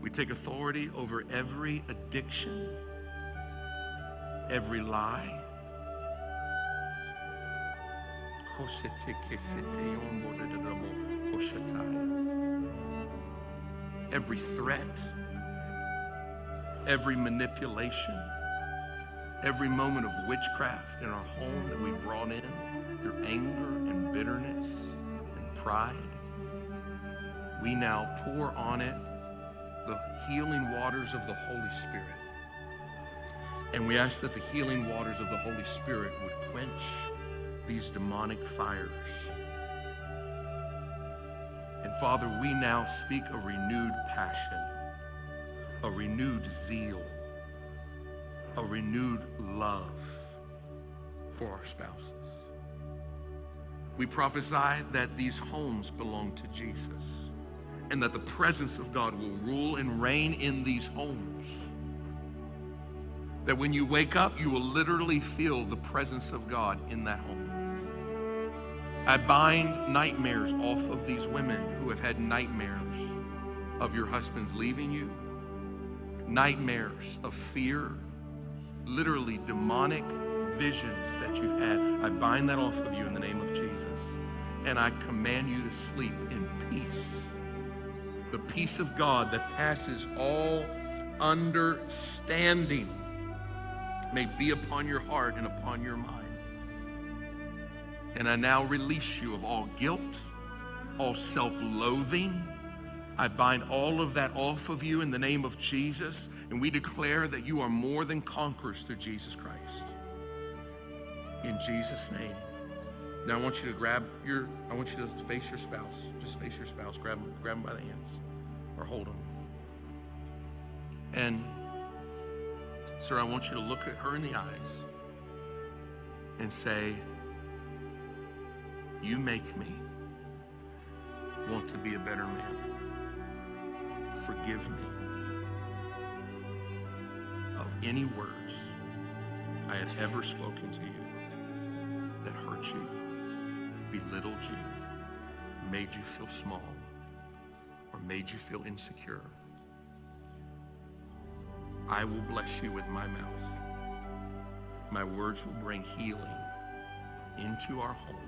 We take authority over every addiction, every lie. Every threat, every manipulation every moment of witchcraft in our home that we brought in through anger and bitterness and pride, we now pour on it the healing waters of the Holy Spirit. And we ask that the healing waters of the Holy Spirit would quench these demonic fires. And Father, we now speak a renewed passion, a renewed zeal a renewed love for our spouses. We prophesy that these homes belong to Jesus and that the presence of God will rule and reign in these homes. That when you wake up, you will literally feel the presence of God in that home. I bind nightmares off of these women who have had nightmares of your husbands leaving you, nightmares of fear, literally demonic visions that you've had, I bind that off of you in the name of Jesus. And I command you to sleep in peace. The peace of God that passes all understanding may be upon your heart and upon your mind. And I now release you of all guilt, all self loathing. I bind all of that off of you in the name of Jesus. And we declare that you are more than conquerors through Jesus Christ. In Jesus' name. Now I want you to grab your, I want you to face your spouse. Just face your spouse. Grab them, grab them by the hands or hold them. And Sir, I want you to look at her in the eyes and say, You make me want to be a better man. Forgive me of any words I have ever spoken to you that hurt you, belittled you, made you feel small, or made you feel insecure. I will bless you with my mouth. My words will bring healing into our home.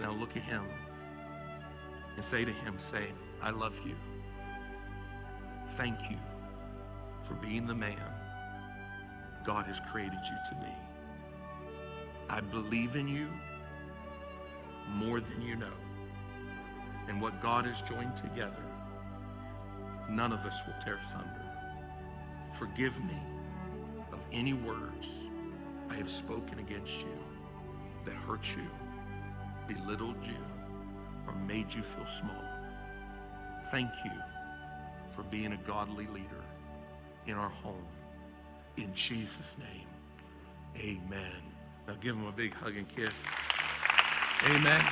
Now look at him and say to him, say, I love you. Thank you for being the man God has created you to be. I believe in you more than you know. And what God has joined together, none of us will tear asunder. Forgive me of any words I have spoken against you that hurt you, belittled you, or made you feel small. Thank you for being a godly leader in our home. In Jesus' name, amen. Now give them a big hug and kiss. Amen.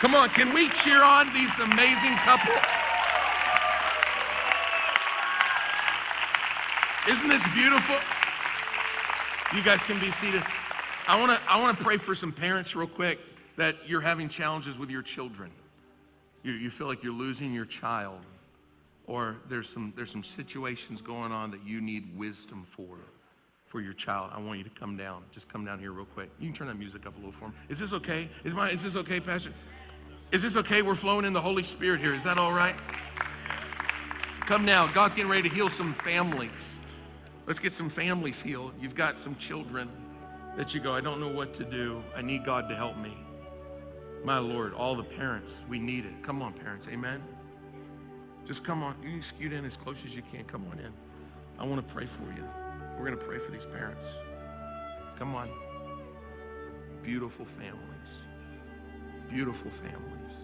Come on, can we cheer on these amazing couples? Isn't this beautiful? You guys can be seated. I want to I want to pray for some parents real quick that you're having challenges with your children. You, you feel like you're losing your child, or there's some there's some situations going on that you need wisdom for for your child. I want you to come down. Just come down here real quick. You can turn that music up a little for me. Is this okay? Is my is this okay, Pastor? Is this okay? We're flowing in the Holy Spirit here. Is that all right? Come now. God's getting ready to heal some families. Let's get some families healed. You've got some children that you go, I don't know what to do. I need God to help me. My Lord, all the parents, we need it. Come on, parents. Amen. Just come on. You scoot in as close as you can. Come on in. I want to pray for you. We're going to pray for these parents. Come on. Beautiful families. Beautiful families.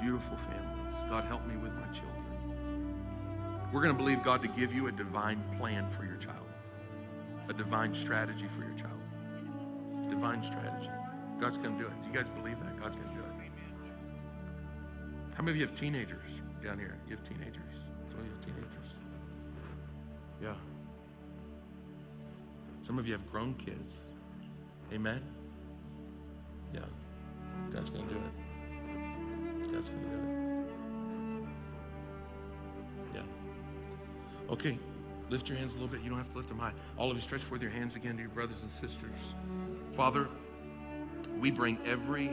Beautiful families. God, help me with my children. We're going to believe God to give you a divine plan for your child, a divine strategy for your child. Divine strategy. God's going to do it. Do you guys believe that? God's going to do it. How many of you have teenagers down here? You have teenagers? Some of you have teenagers. Yeah. Some of you have grown kids. Amen? Yeah. God's going to do it. God's going to do it. Yeah. Okay, lift your hands a little bit. You don't have to lift them high. All of you stretch forth your hands again to your brothers and sisters. Father, we bring every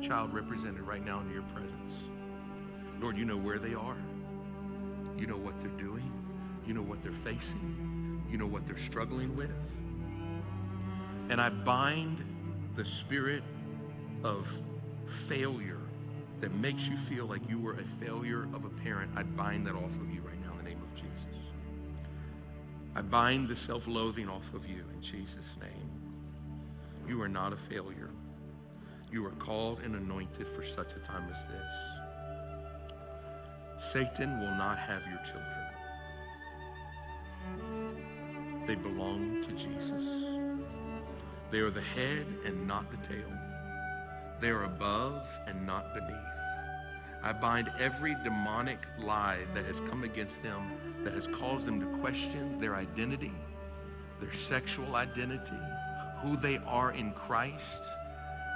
child represented right now into your presence. Lord, you know where they are. You know what they're doing. You know what they're facing. You know what they're struggling with. And I bind the spirit of failure that makes you feel like you were a failure of a parent. I bind that off of you. I bind the self loathing off of you in Jesus' name. You are not a failure. You are called and anointed for such a time as this. Satan will not have your children. They belong to Jesus. They are the head and not the tail. They are above and not beneath. I bind every demonic lie that has come against them that has caused them to question their identity, their sexual identity, who they are in Christ.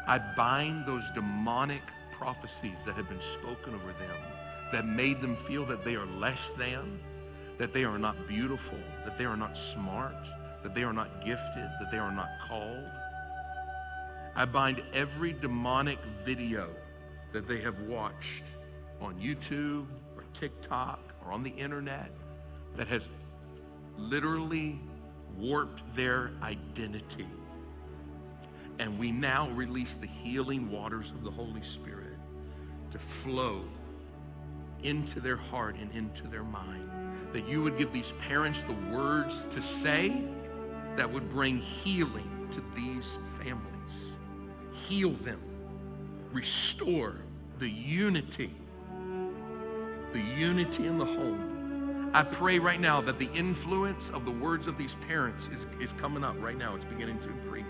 I bind those demonic prophecies that have been spoken over them that made them feel that they are less than, that they are not beautiful, that they are not smart, that they are not gifted, that they are not called. I bind every demonic video that they have watched on YouTube or TikTok or on the internet that has literally warped their identity. And we now release the healing waters of the Holy Spirit to flow into their heart and into their mind. That you would give these parents the words to say that would bring healing to these families. Heal them, restore the unity the unity in the home. I pray right now that the influence of the words of these parents is, is coming up right now. It's beginning to increase.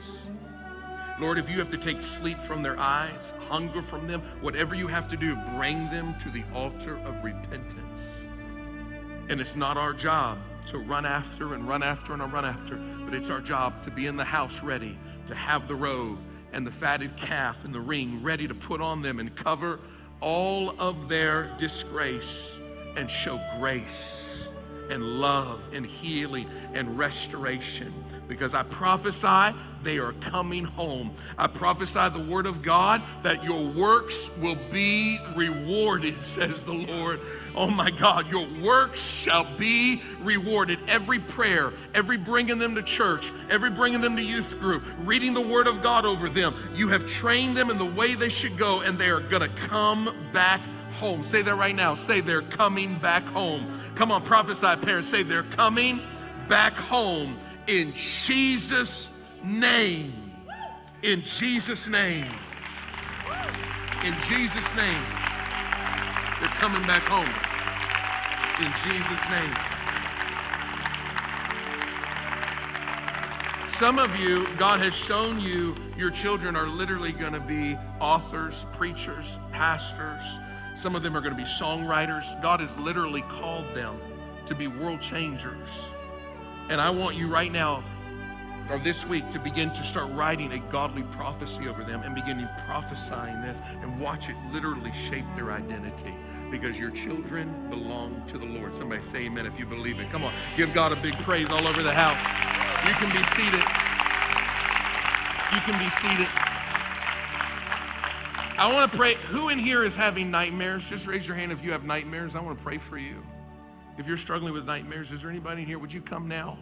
Lord, if you have to take sleep from their eyes, hunger from them, whatever you have to do, bring them to the altar of repentance. And it's not our job to run after and run after and run after, but it's our job to be in the house ready, to have the robe and the fatted calf and the ring ready to put on them and cover all of their disgrace and show grace and love and healing and restoration. Because I prophesy they are coming home. I prophesy the word of God that your works will be rewarded, says the Lord. Oh my God, your works shall be rewarded. Every prayer, every bringing them to church, every bringing them to youth group, reading the word of God over them, you have trained them in the way they should go, and they are going to come back home. Say that right now. Say they're coming back home. Come on, prophesy, parents. Say they're coming back home in Jesus' name. In Jesus' name. In Jesus' name. They're coming back home. In Jesus' name. Some of you, God has shown you your children are literally going to be authors, preachers, pastors. Some of them are going to be songwriters. God has literally called them to be world changers. And I want you right now, or this week, to begin to start writing a godly prophecy over them and beginning prophesying this and watch it literally shape their identity because your children belong to the Lord. Somebody say amen if you believe it. Come on, give God a big praise all over the house. You can be seated. You can be seated. I want to pray. Who in here is having nightmares? Just raise your hand if you have nightmares. I want to pray for you. If you're struggling with nightmares, is there anybody in here? Would you come now?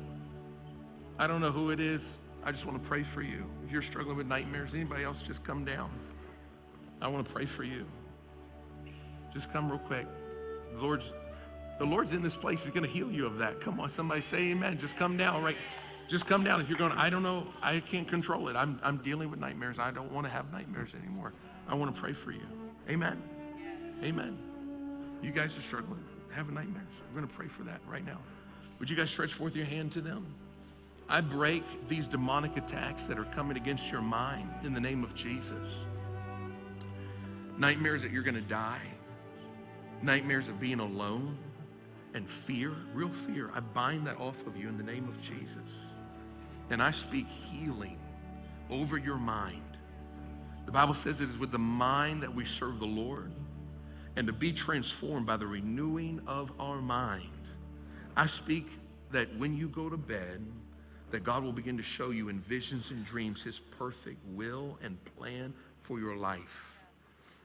I don't know who it is. I just want to pray for you. If you're struggling with nightmares, anybody else, just come down. I want to pray for you. Just come real quick. The Lord's, the Lord's in this place. He's going to heal you of that. Come on, somebody say amen. Just come down right just come down. If you're going, I don't know, I can't control it. I'm, I'm dealing with nightmares. I don't want to have nightmares anymore. I want to pray for you. Amen. Amen. You guys are struggling, having nightmares. We're going to pray for that right now. Would you guys stretch forth your hand to them? I break these demonic attacks that are coming against your mind in the name of Jesus. Nightmares that you're going to die, nightmares of being alone, and fear, real fear. I bind that off of you in the name of Jesus. And I speak healing over your mind. The Bible says it is with the mind that we serve the Lord and to be transformed by the renewing of our mind. I speak that when you go to bed, that God will begin to show you in visions and dreams his perfect will and plan for your life.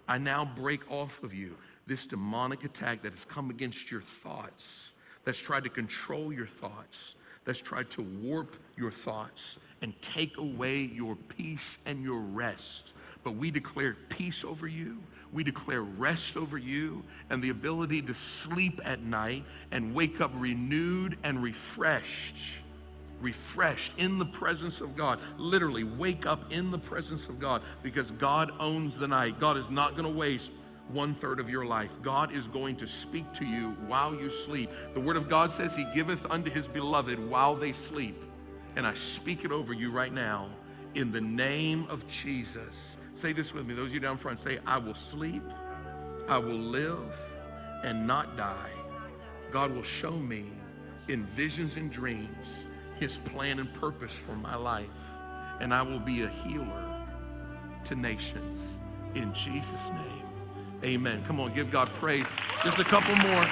I now break off of you this demonic attack that has come against your thoughts, that's tried to control your thoughts, that's tried to warp your thoughts and take away your peace and your rest. But we declare peace over you. We declare rest over you and the ability to sleep at night and wake up renewed and refreshed. Refreshed in the presence of God. Literally, wake up in the presence of God because God owns the night. God is not going to waste one third of your life. God is going to speak to you while you sleep. The Word of God says He giveth unto His beloved while they sleep. And I speak it over you right now in the name of Jesus. Say this with me. Those of you down front, say, I will sleep, I will live, and not die. God will show me in visions and dreams His plan and purpose for my life. And I will be a healer to nations. In Jesus' name. Amen. Come on, give God praise. Just a couple more.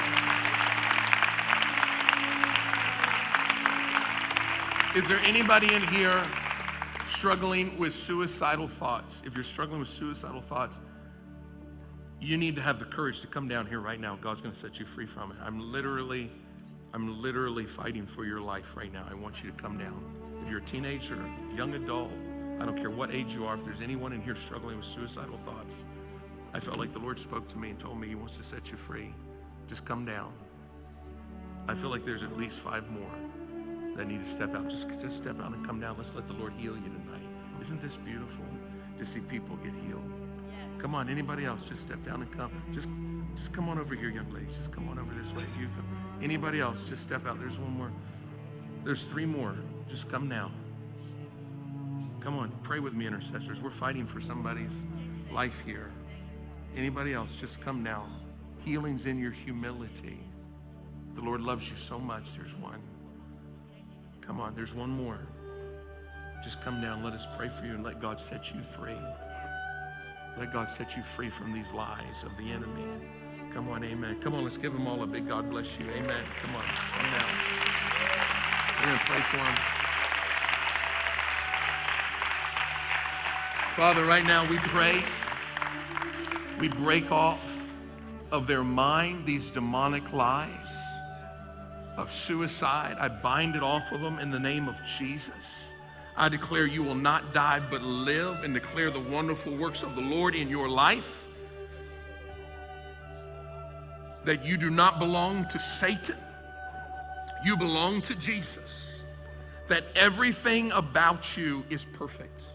Is there anybody in here struggling with suicidal thoughts? If you're struggling with suicidal thoughts, you need to have the courage to come down here right now. God's going to set you free from it. I'm literally, I'm literally fighting for your life right now. I want you to come down. If you're a teenager, young adult, I don't care what age you are, if there's anyone in here struggling with suicidal thoughts, I felt like the Lord spoke to me and told me He wants to set you free. Just come down. I feel like there's at least five more that need to step out. Just, just step out and come down. Let's let the Lord heal you. Isn't this beautiful to see people get healed? Yes. Come on, anybody else? Just step down and come. Just, just come on over here, young ladies. Just come on over this way. You come. Anybody else? Just step out. There's one more. There's three more. Just come now. Come on, pray with me, intercessors. We're fighting for somebody's life here. Anybody else? Just come now. Healing's in your humility. The Lord loves you so much. There's one. Come on, there's one more. Just come down. Let us pray for you and let God set you free. Let God set you free from these lies of the enemy. Come on, amen. Come on, let's give them all a big God bless you. Amen. Come on, come down. We're going to pray for them. Father, right now we pray. We break off of their mind these demonic lies of suicide. I bind it off of them in the name of Jesus. I declare you will not die but live and declare the wonderful works of the Lord in your life. That you do not belong to Satan, you belong to Jesus. That everything about you is perfect,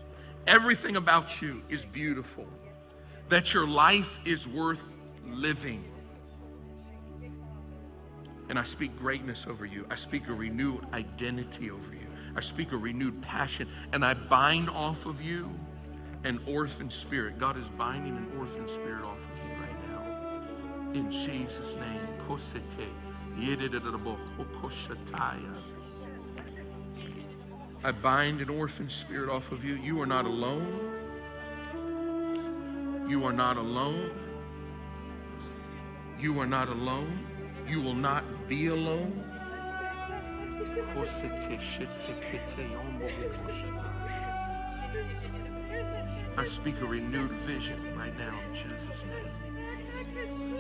everything about you is beautiful, that your life is worth living. And I speak greatness over you. I speak a renewed identity over you. I speak a renewed passion and I bind off of you an orphan spirit. God is binding an orphan spirit off of you right now. In Jesus' name. I bind an orphan spirit off of you. You are not alone. You are not alone. You are not alone. You will not be alone. I speak a renewed vision right now in Jesus' name.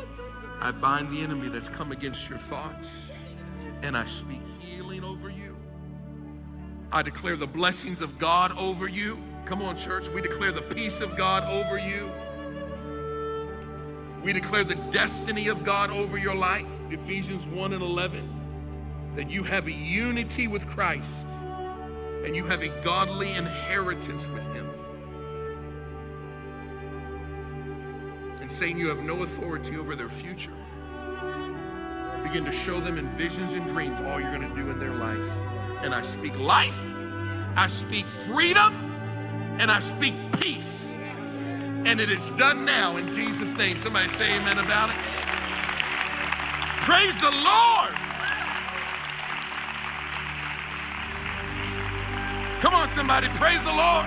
I bind the enemy that's come against your thoughts and I speak healing over you. I declare the blessings of God over you. Come on, church. We declare the peace of God over you. We declare the destiny of God over your life. Ephesians 1 and 11 that you have a unity with Christ and you have a godly inheritance with Him. And saying you have no authority over their future. Begin to show them in visions and dreams all you're going to do in their life. And I speak life, I speak freedom, and I speak peace. And it is done now in Jesus' name. Somebody say amen about it. Praise the Lord. Come on, somebody, praise the Lord.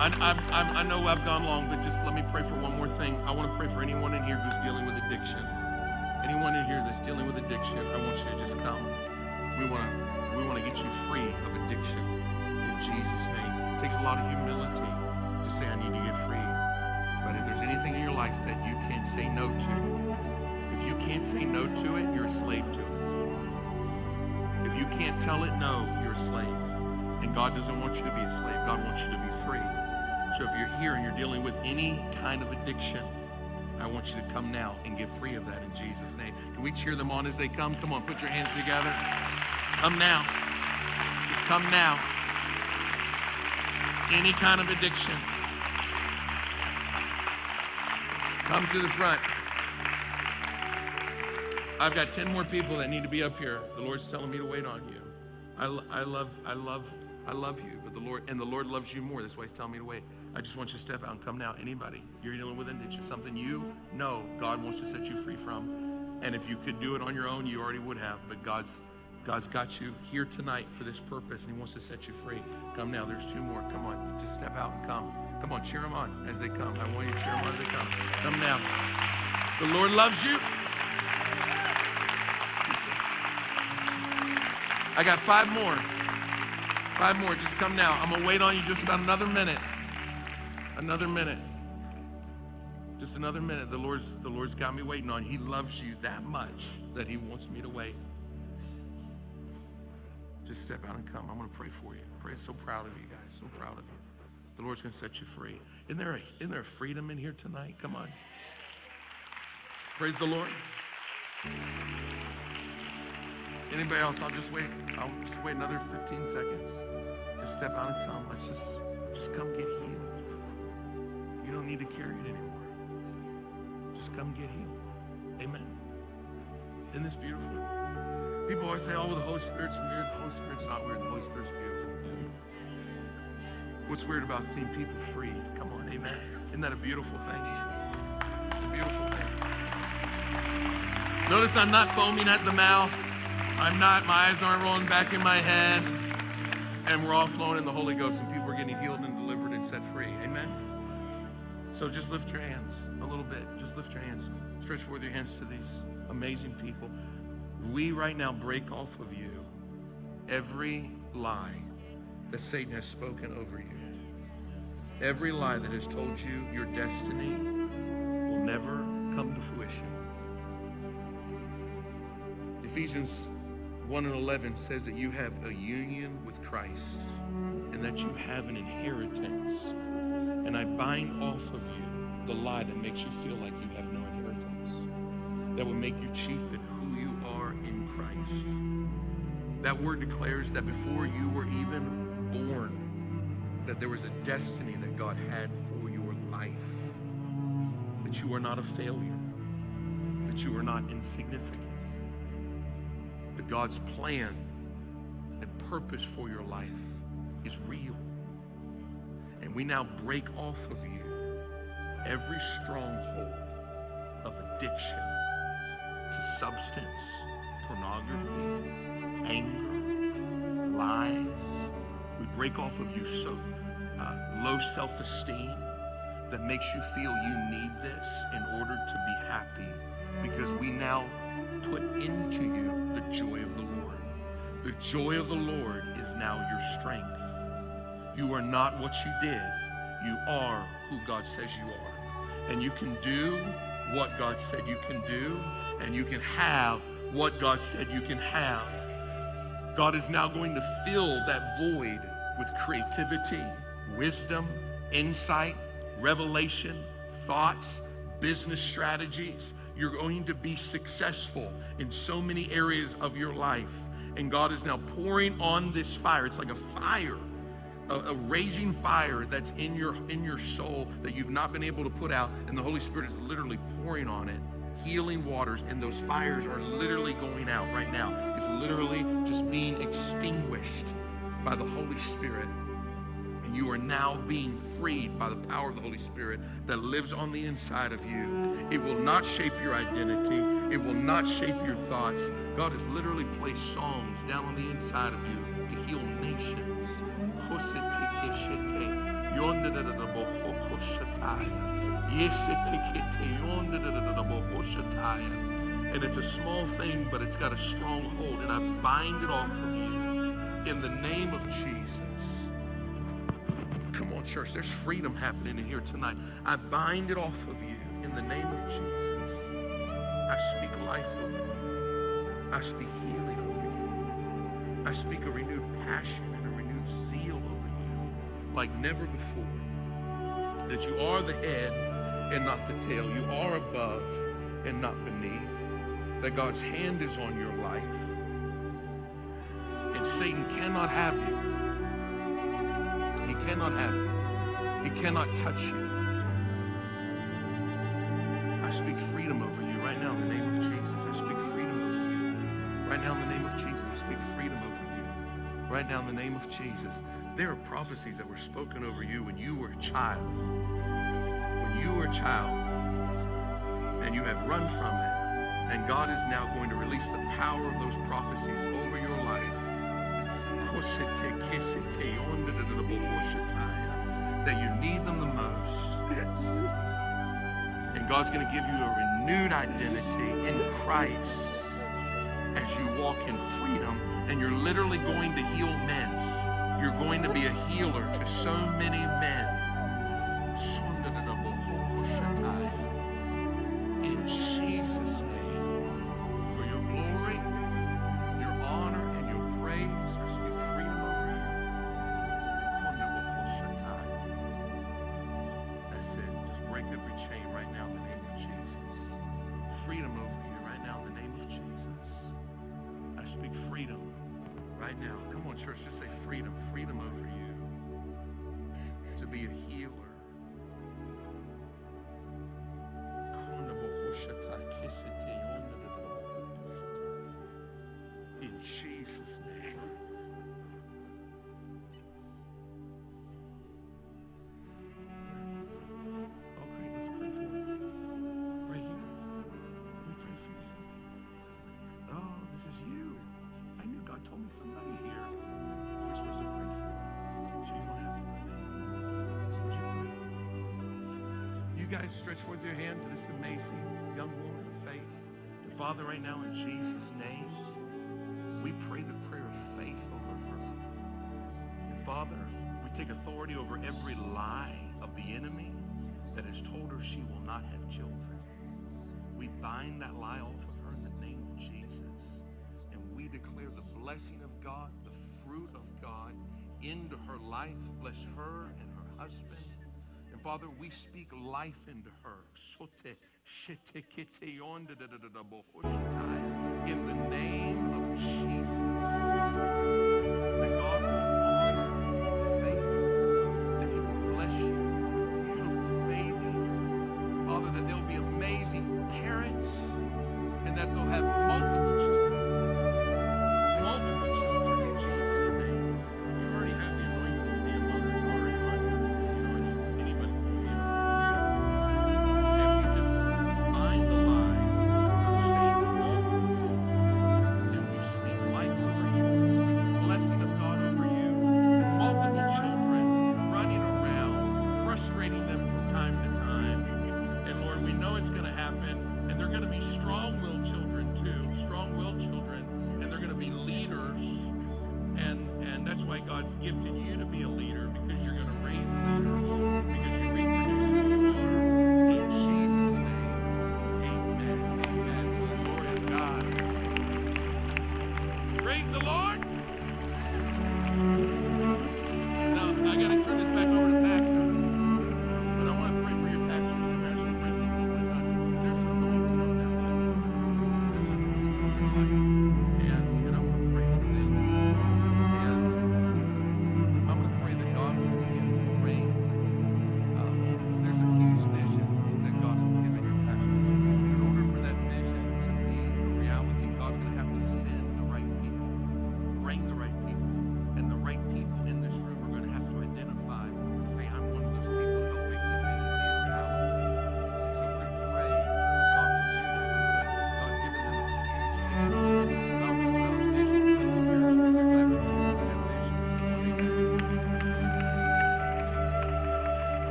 I, I, I, know I've gone long, but just let me pray for one more thing. I want to pray for anyone in here who's dealing with addiction. Anyone in here that's dealing with addiction, I want you to just come. We want to we want to get you free of addiction in Jesus' name. It takes a lot of humility life that you can't say no to, if you can't say no to it, you're a slave to it. If you can't tell it no, you're a slave. And God doesn't want you to be a slave. God wants you to be free. So if you're here and you're dealing with any kind of addiction, I want you to come now and get free of that in Jesus' name. Can we cheer them on as they come? Come on, put your hands together. Come now. Just come now. Any kind of addiction. Come to the front. I've got 10 more people that need to be up here. The Lord's telling me to wait on you. I, I love, I love, I love you, but the Lord, and the Lord loves you more. That's why He's telling me to wait. I just want you to step out and come now. Anybody, you're dealing with an addiction, something you know God wants to set you free from. And if you could do it on your own, you already would have. But God's God's got you here tonight for this purpose, and He wants to set you free. Come now. There's two more. Come on. Just step out and come. Come on, cheer them on as they come. I want you to cheer them on as they come. Come now. The Lord loves you. I got five more. Five more. Just come now. I'm going to wait on you just about another minute. Another minute. Just another minute. The Lord's, the Lord's got me waiting on you. He loves you that much that He wants me to wait. Just step out and come. I'm going to pray for you. Pray so proud of you guys. So proud of you. The Lord's going to set you free. Isn't there, a, isn't there freedom in here tonight? Come on. Praise the Lord. Anybody else? I'll just wait. I'll just wait another 15 seconds. Just step out and come. Let's just, just come get healed. You don't need to carry it anymore. Just come get healed. Amen. Isn't this beautiful? People always say, oh, the Holy Spirit's weird. The Holy Spirit's not weird. The Holy Spirit's beautiful. What's weird about seeing people freed? Come on, amen. Isn't that a beautiful thing? It's a beautiful thing. Notice I'm not foaming at the mouth. I'm not, my eyes aren't rolling back in my head. And we're all flowing in the Holy Ghost, and people are getting healed and delivered and set free. Amen. So just lift your hands a little bit. Just lift your hands. Stretch forth your hands to these amazing people. We right now break off of you every lie that Satan has spoken over you. Every lie that has told you your destiny will never come to fruition. Ephesians 1 and 11 says that you have a union with Christ and that you have an inheritance. And I bind off of you the lie that makes you feel like you have no inheritance, that would make you are in Christ. That word declares that before you were even born, that there was a destiny that God had for your life, that you are not a failure, that you are not insignificant, that God's plan and purpose for your life is real. And we now break off of you every stronghold of addiction to substance, pornography, anger, lies. We break off of you so uh, low self-esteem that makes you feel you need this in order to be happy because we now put into you the joy of the Lord. The joy of the Lord is now your strength. You are not what you did. You are who God says you are. And you can do what God said you can do, and you can have what God said you can have. God is now going to fill that void with creativity, wisdom, insight, revelation, thoughts, business strategies. You're going to be successful in so many areas of your life. And God is now pouring on this fire. It's like a fire, a, a, raging fire that's in your in your soul that you've not been able to put out. And the Holy Spirit is literally pouring on it, healing waters, and those fires are literally going out right now. It's literally just being extinguished by the Holy Spirit and you are now being freed by the power of the Holy Spirit that lives on the inside of you. It will not shape your identity, it will not shape your thoughts. God has literally placed songs down on the inside of you to heal nations. And it's a small thing, but it's got a strong hold, and I bind it off of you in the name of Jesus Come on, church. There's freedom happening in here tonight. I bind it off of you in the name of Jesus. I speak life over you. I speak healing over you. I speak a renewed passion and a renewed zeal over you like never before. That you are the head and not the tail. You are above and not beneath. That God's hand is on your life. And Satan cannot have you. He cannot have you. He cannot touch you. I speak freedom over you right now in the name of Jesus. I speak freedom over you. Right now in the name of Jesus. I speak freedom over you. Right now in the name of Jesus. There are prophecies that were spoken over you when you were a child. You a child and you have run from it. And God is now going to release the power of those prophecies over your life that you need them the most. And God's going to give you a renewed identity in Christ as you walk in freedom. And you're literally going to heal men. You're going to be a healer to so many men. speak take authority over every lie of the enemy that has told her she will not have children. We bind that lie off of her in the name of Jesus. And we declare the blessing of God, the fruit of God into her life. Bless her and her husband. And Father, we speak life into her. In the name of Jesus. that they'll happen.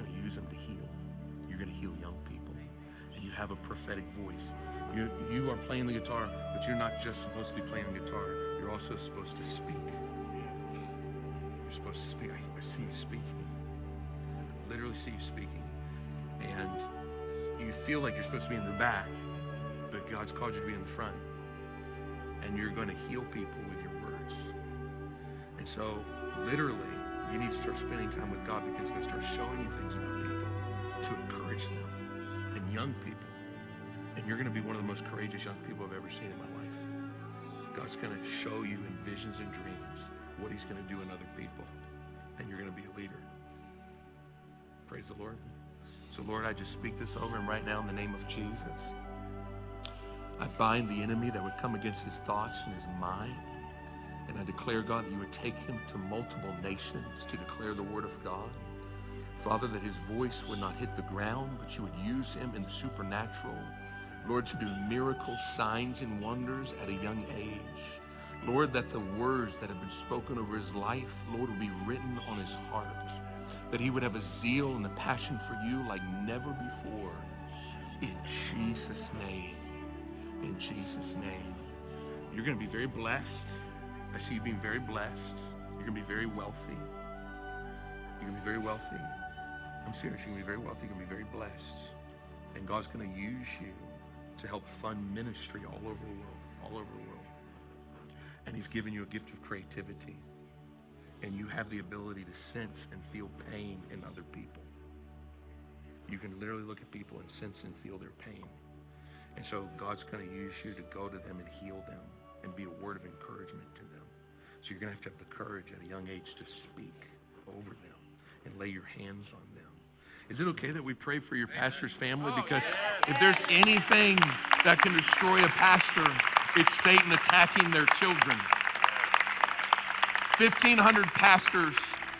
going to use them to heal. You're going to heal young people. And you have a prophetic voice. You, you are playing the guitar, but you're not just supposed to be playing the guitar. You're also supposed to speak. You're supposed to speak. I, I see you speaking. I literally see you speaking. And you feel like you're supposed to be in the back, but God's called you to be in the front. And you're going to heal people with your words. And so, literally, you need to start spending time with God because He's going to start showing you things about people to encourage them and young people. And you're going to be one of the most courageous young people I've ever seen in my life. God's going to show you in visions and dreams what He's going to do in other people. And you're going to be a leader. Praise the Lord. So, Lord, I just speak this over him right now in the name of Jesus. I bind the enemy that would come against his thoughts and his mind. And I declare, God, that you would take him to multiple nations to declare the word of God. Father, that his voice would not hit the ground, but you would use him in the supernatural. Lord, to do miracles, signs, and wonders at a young age. Lord, that the words that have been spoken over his life, Lord, will be written on his heart. That he would have a zeal and a passion for you like never before. In Jesus' name. In Jesus' name. You're going to be very blessed. I see you being very blessed. You're going to be very wealthy. You're going to be very wealthy. I'm serious. You're going to be very wealthy. You're going to be very blessed. And God's going to use you to help fund ministry all over the world. All over the world. And He's given you a gift of creativity. And you have the ability to sense and feel pain in other people. You can literally look at people and sense and feel their pain. And so God's going to use you to go to them and heal them and be a word of encouragement to them. So you're going to have to have the courage at a young age to speak over them and lay your hands on them. Is it okay that we pray for your pastor's family? Oh, because if there's anything that can destroy a pastor, it's Satan attacking their children. 1,500 pastors,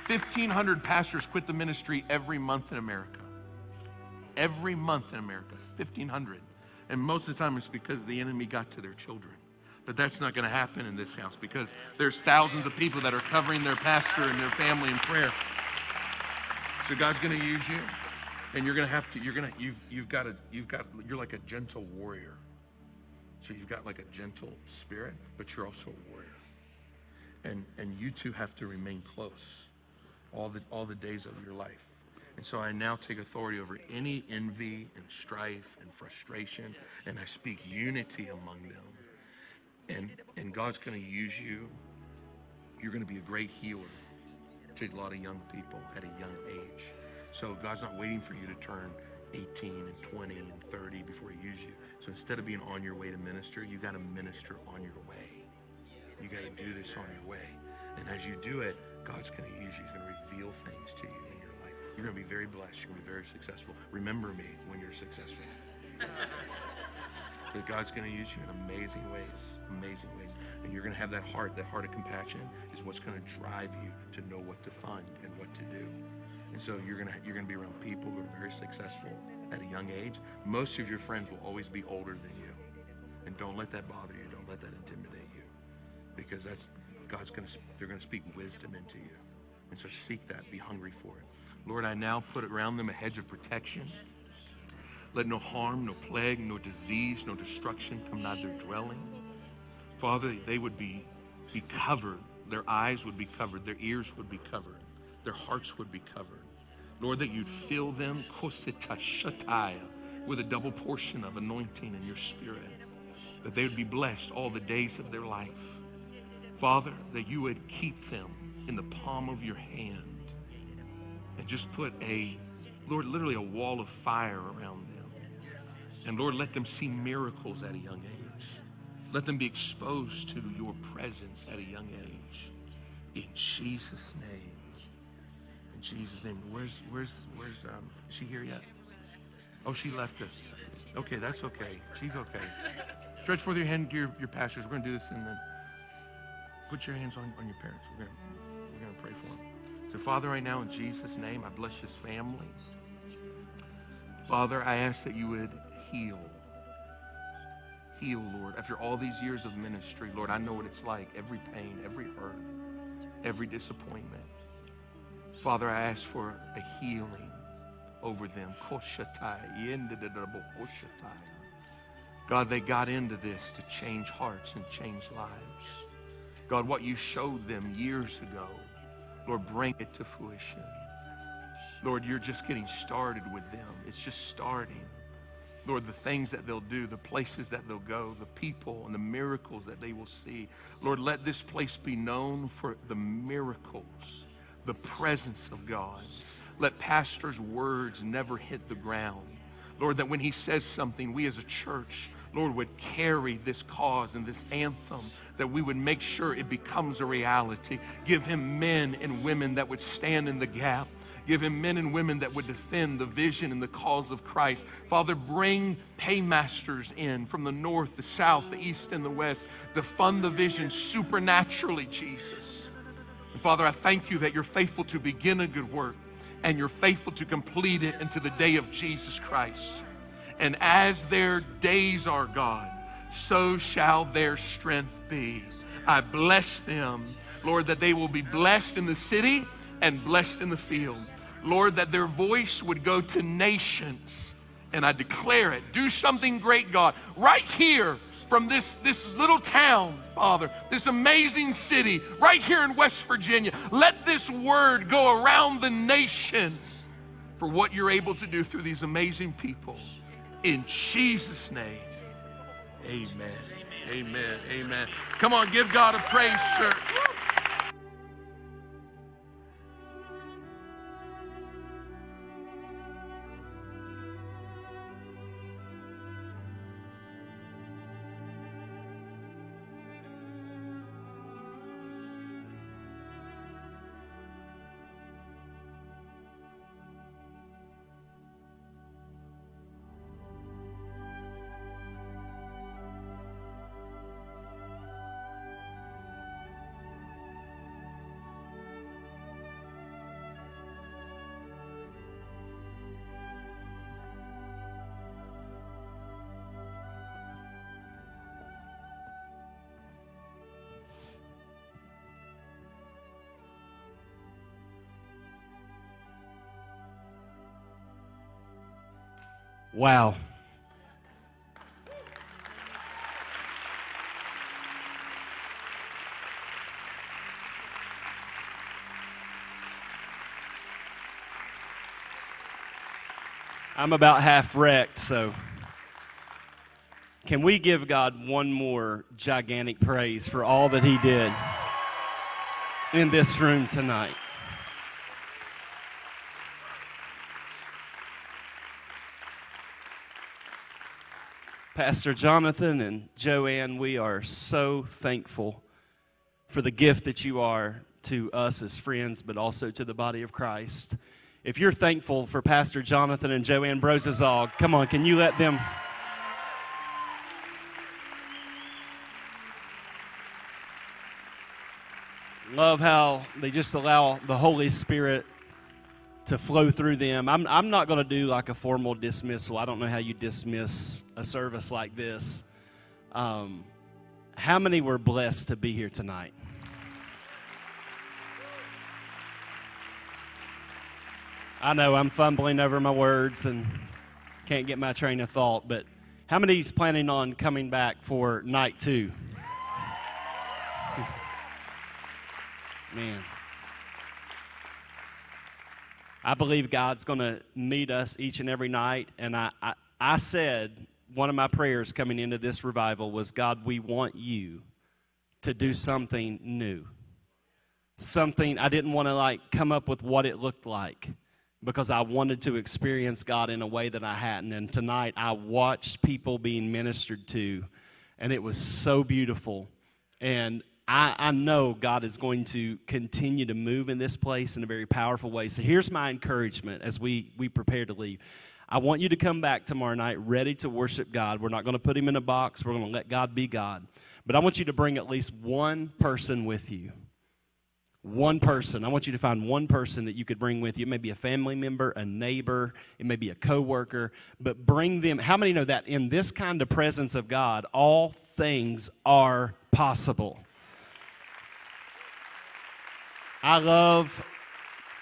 1,500 pastors quit the ministry every month in America. Every month in America, 1,500. And most of the time it's because the enemy got to their children. But that's not going to happen in this house because there's thousands of people that are covering their pastor and their family in prayer. So God's going to use you, and you're going to have to. You're going to. You've you've got a. You've got. You're like a gentle warrior. So you've got like a gentle spirit, but you're also a warrior. And and you two have to remain close, all the all the days of your life. And so I now take authority over any envy and strife and frustration, and I speak unity among them. And, and God's going to use you. You're going to be a great healer to a lot of young people at a young age. So God's not waiting for you to turn 18 and 20 and 30 before he uses you. So instead of being on your way to minister, you got to minister on your way. You got to do this on your way. And as you do it, God's going to use you. He's going to reveal things to you in your life. You're going to be very blessed. You're going to be very successful. Remember me when you're successful. but God's going to use you in amazing ways, amazing ways. And you're going to have that heart, that heart of compassion is what's going to drive you to know what to fund and what to do. And so you're going to you're going to be around people who are very successful at a young age. Most of your friends will always be older than you. And don't let that bother you. Don't let that intimidate you. Because that's God's going to they're going to speak wisdom into you. And so seek that, be hungry for it. Lord, I now put around them a hedge of protection. Let no harm, no plague, no disease, no destruction come nigh their dwelling. Father, they would be, be covered. Their eyes would be covered. Their ears would be covered. Their hearts would be covered. Lord, that you'd fill them with a double portion of anointing in your spirit. That they would be blessed all the days of their life. Father, that you would keep them in the palm of your hand and just put a, Lord, literally a wall of fire around them. And Lord, let them see miracles at a young age. Let them be exposed to your presence at a young age. In Jesus' name. In Jesus' name. Where's, where's, where's, um, is she here yet? Oh, she left us. Okay, that's okay. She's okay. Stretch forth your hand to your, your pastors. We're to do this and then put your hands on, on your parents. We're gonna we're to pray for them. So, Father, right now, in Jesus' name, I bless this family. Father, I ask that you would heal. Heal, Lord. After all these years of ministry, Lord, I know what it's like every pain, every hurt, every disappointment. Father, I ask for a healing over them. God, they got into this to change hearts and change lives. God, what you showed them years ago, Lord, bring it to fruition. Lord, you're just getting started with them. It's just starting. Lord, the things that they'll do, the places that they'll go, the people and the miracles that they will see. Lord, let this place be known for the miracles the presence of God. Let Pastor's words never hit the ground. Lord, that when he says something, we as a church, Lord, would carry this cause and this anthem, that we would make sure it becomes a reality. Give him men and women that would stand in the gap. Give him men and women that would defend the vision and the cause of Christ. Father, bring paymasters in from the north, the south, the east, and the west to fund the vision supernaturally, Jesus. And Father, I thank you that you're faithful to begin a good work and you're faithful to complete it into the day of Jesus Christ. And as their days are, God, so shall their strength be. I bless them, Lord, that they will be blessed in the city and blessed in the field. Lord, that their voice would go to nations. And I declare it. Do something great, God, right here from this, this little town, Father, this amazing city, right here in West Virginia. Let this word go around the nation for what you're able to do through these amazing people. In Jesus' name, amen. Amen. Amen. Come on, give God a praise, church. Wow. I'm about half wrecked, so can we give God one more gigantic praise for all that He did in this room tonight? Pastor Jonathan and Joanne, we are so thankful for the gift that you are to us as friends, but also to the body of Christ. If you're thankful for Pastor Jonathan and Joanne Brozozog, come on, can you let them? Love how they just allow the Holy Spirit to flow through them. I'm, I'm not going to do like a formal dismissal. I don't know how you dismiss a service like this. Um, how many were blessed to be here tonight? I know I'm fumbling over my words and can't get my train of thought, but how many is planning on coming back for night two? Man. I believe God's going to meet us each and every night. And I, I, I, said, one of my prayers coming into this revival was, God, we want you to do something new. Something, I didn't want to like come up with what it looked like because I wanted to experience God in a way that I hadn't. And tonight I watched people being ministered to, and it was so beautiful. And I, I know God is going to continue to move in this place in a very powerful way. So here's my encouragement as we, we prepare to leave. I want you to come back tomorrow night ready to worship God. We're not going to put him in a box, we're going to let God be God. But I want you to bring at least one person with you. One person. I want you to find one person that you could bring with you. It may be a family member, a neighbor, it may be a coworker, but bring them. How many know that in this kind of presence of God, all things are possible? I love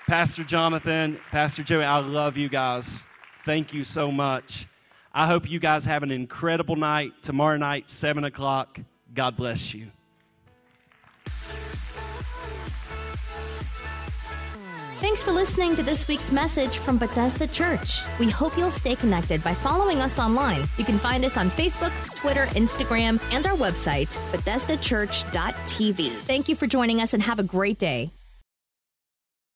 Pastor Jonathan, Pastor Joey. I love you guys. Thank you so much. I hope you guys have an incredible night. Tomorrow night, 7 o'clock. God bless you. Thanks for listening to this week's message from Bethesda Church. We hope you'll stay connected by following us online. You can find us on Facebook, Twitter, Instagram, and our website, BethesdaChurch.tv. Thank you for joining us and have a great day.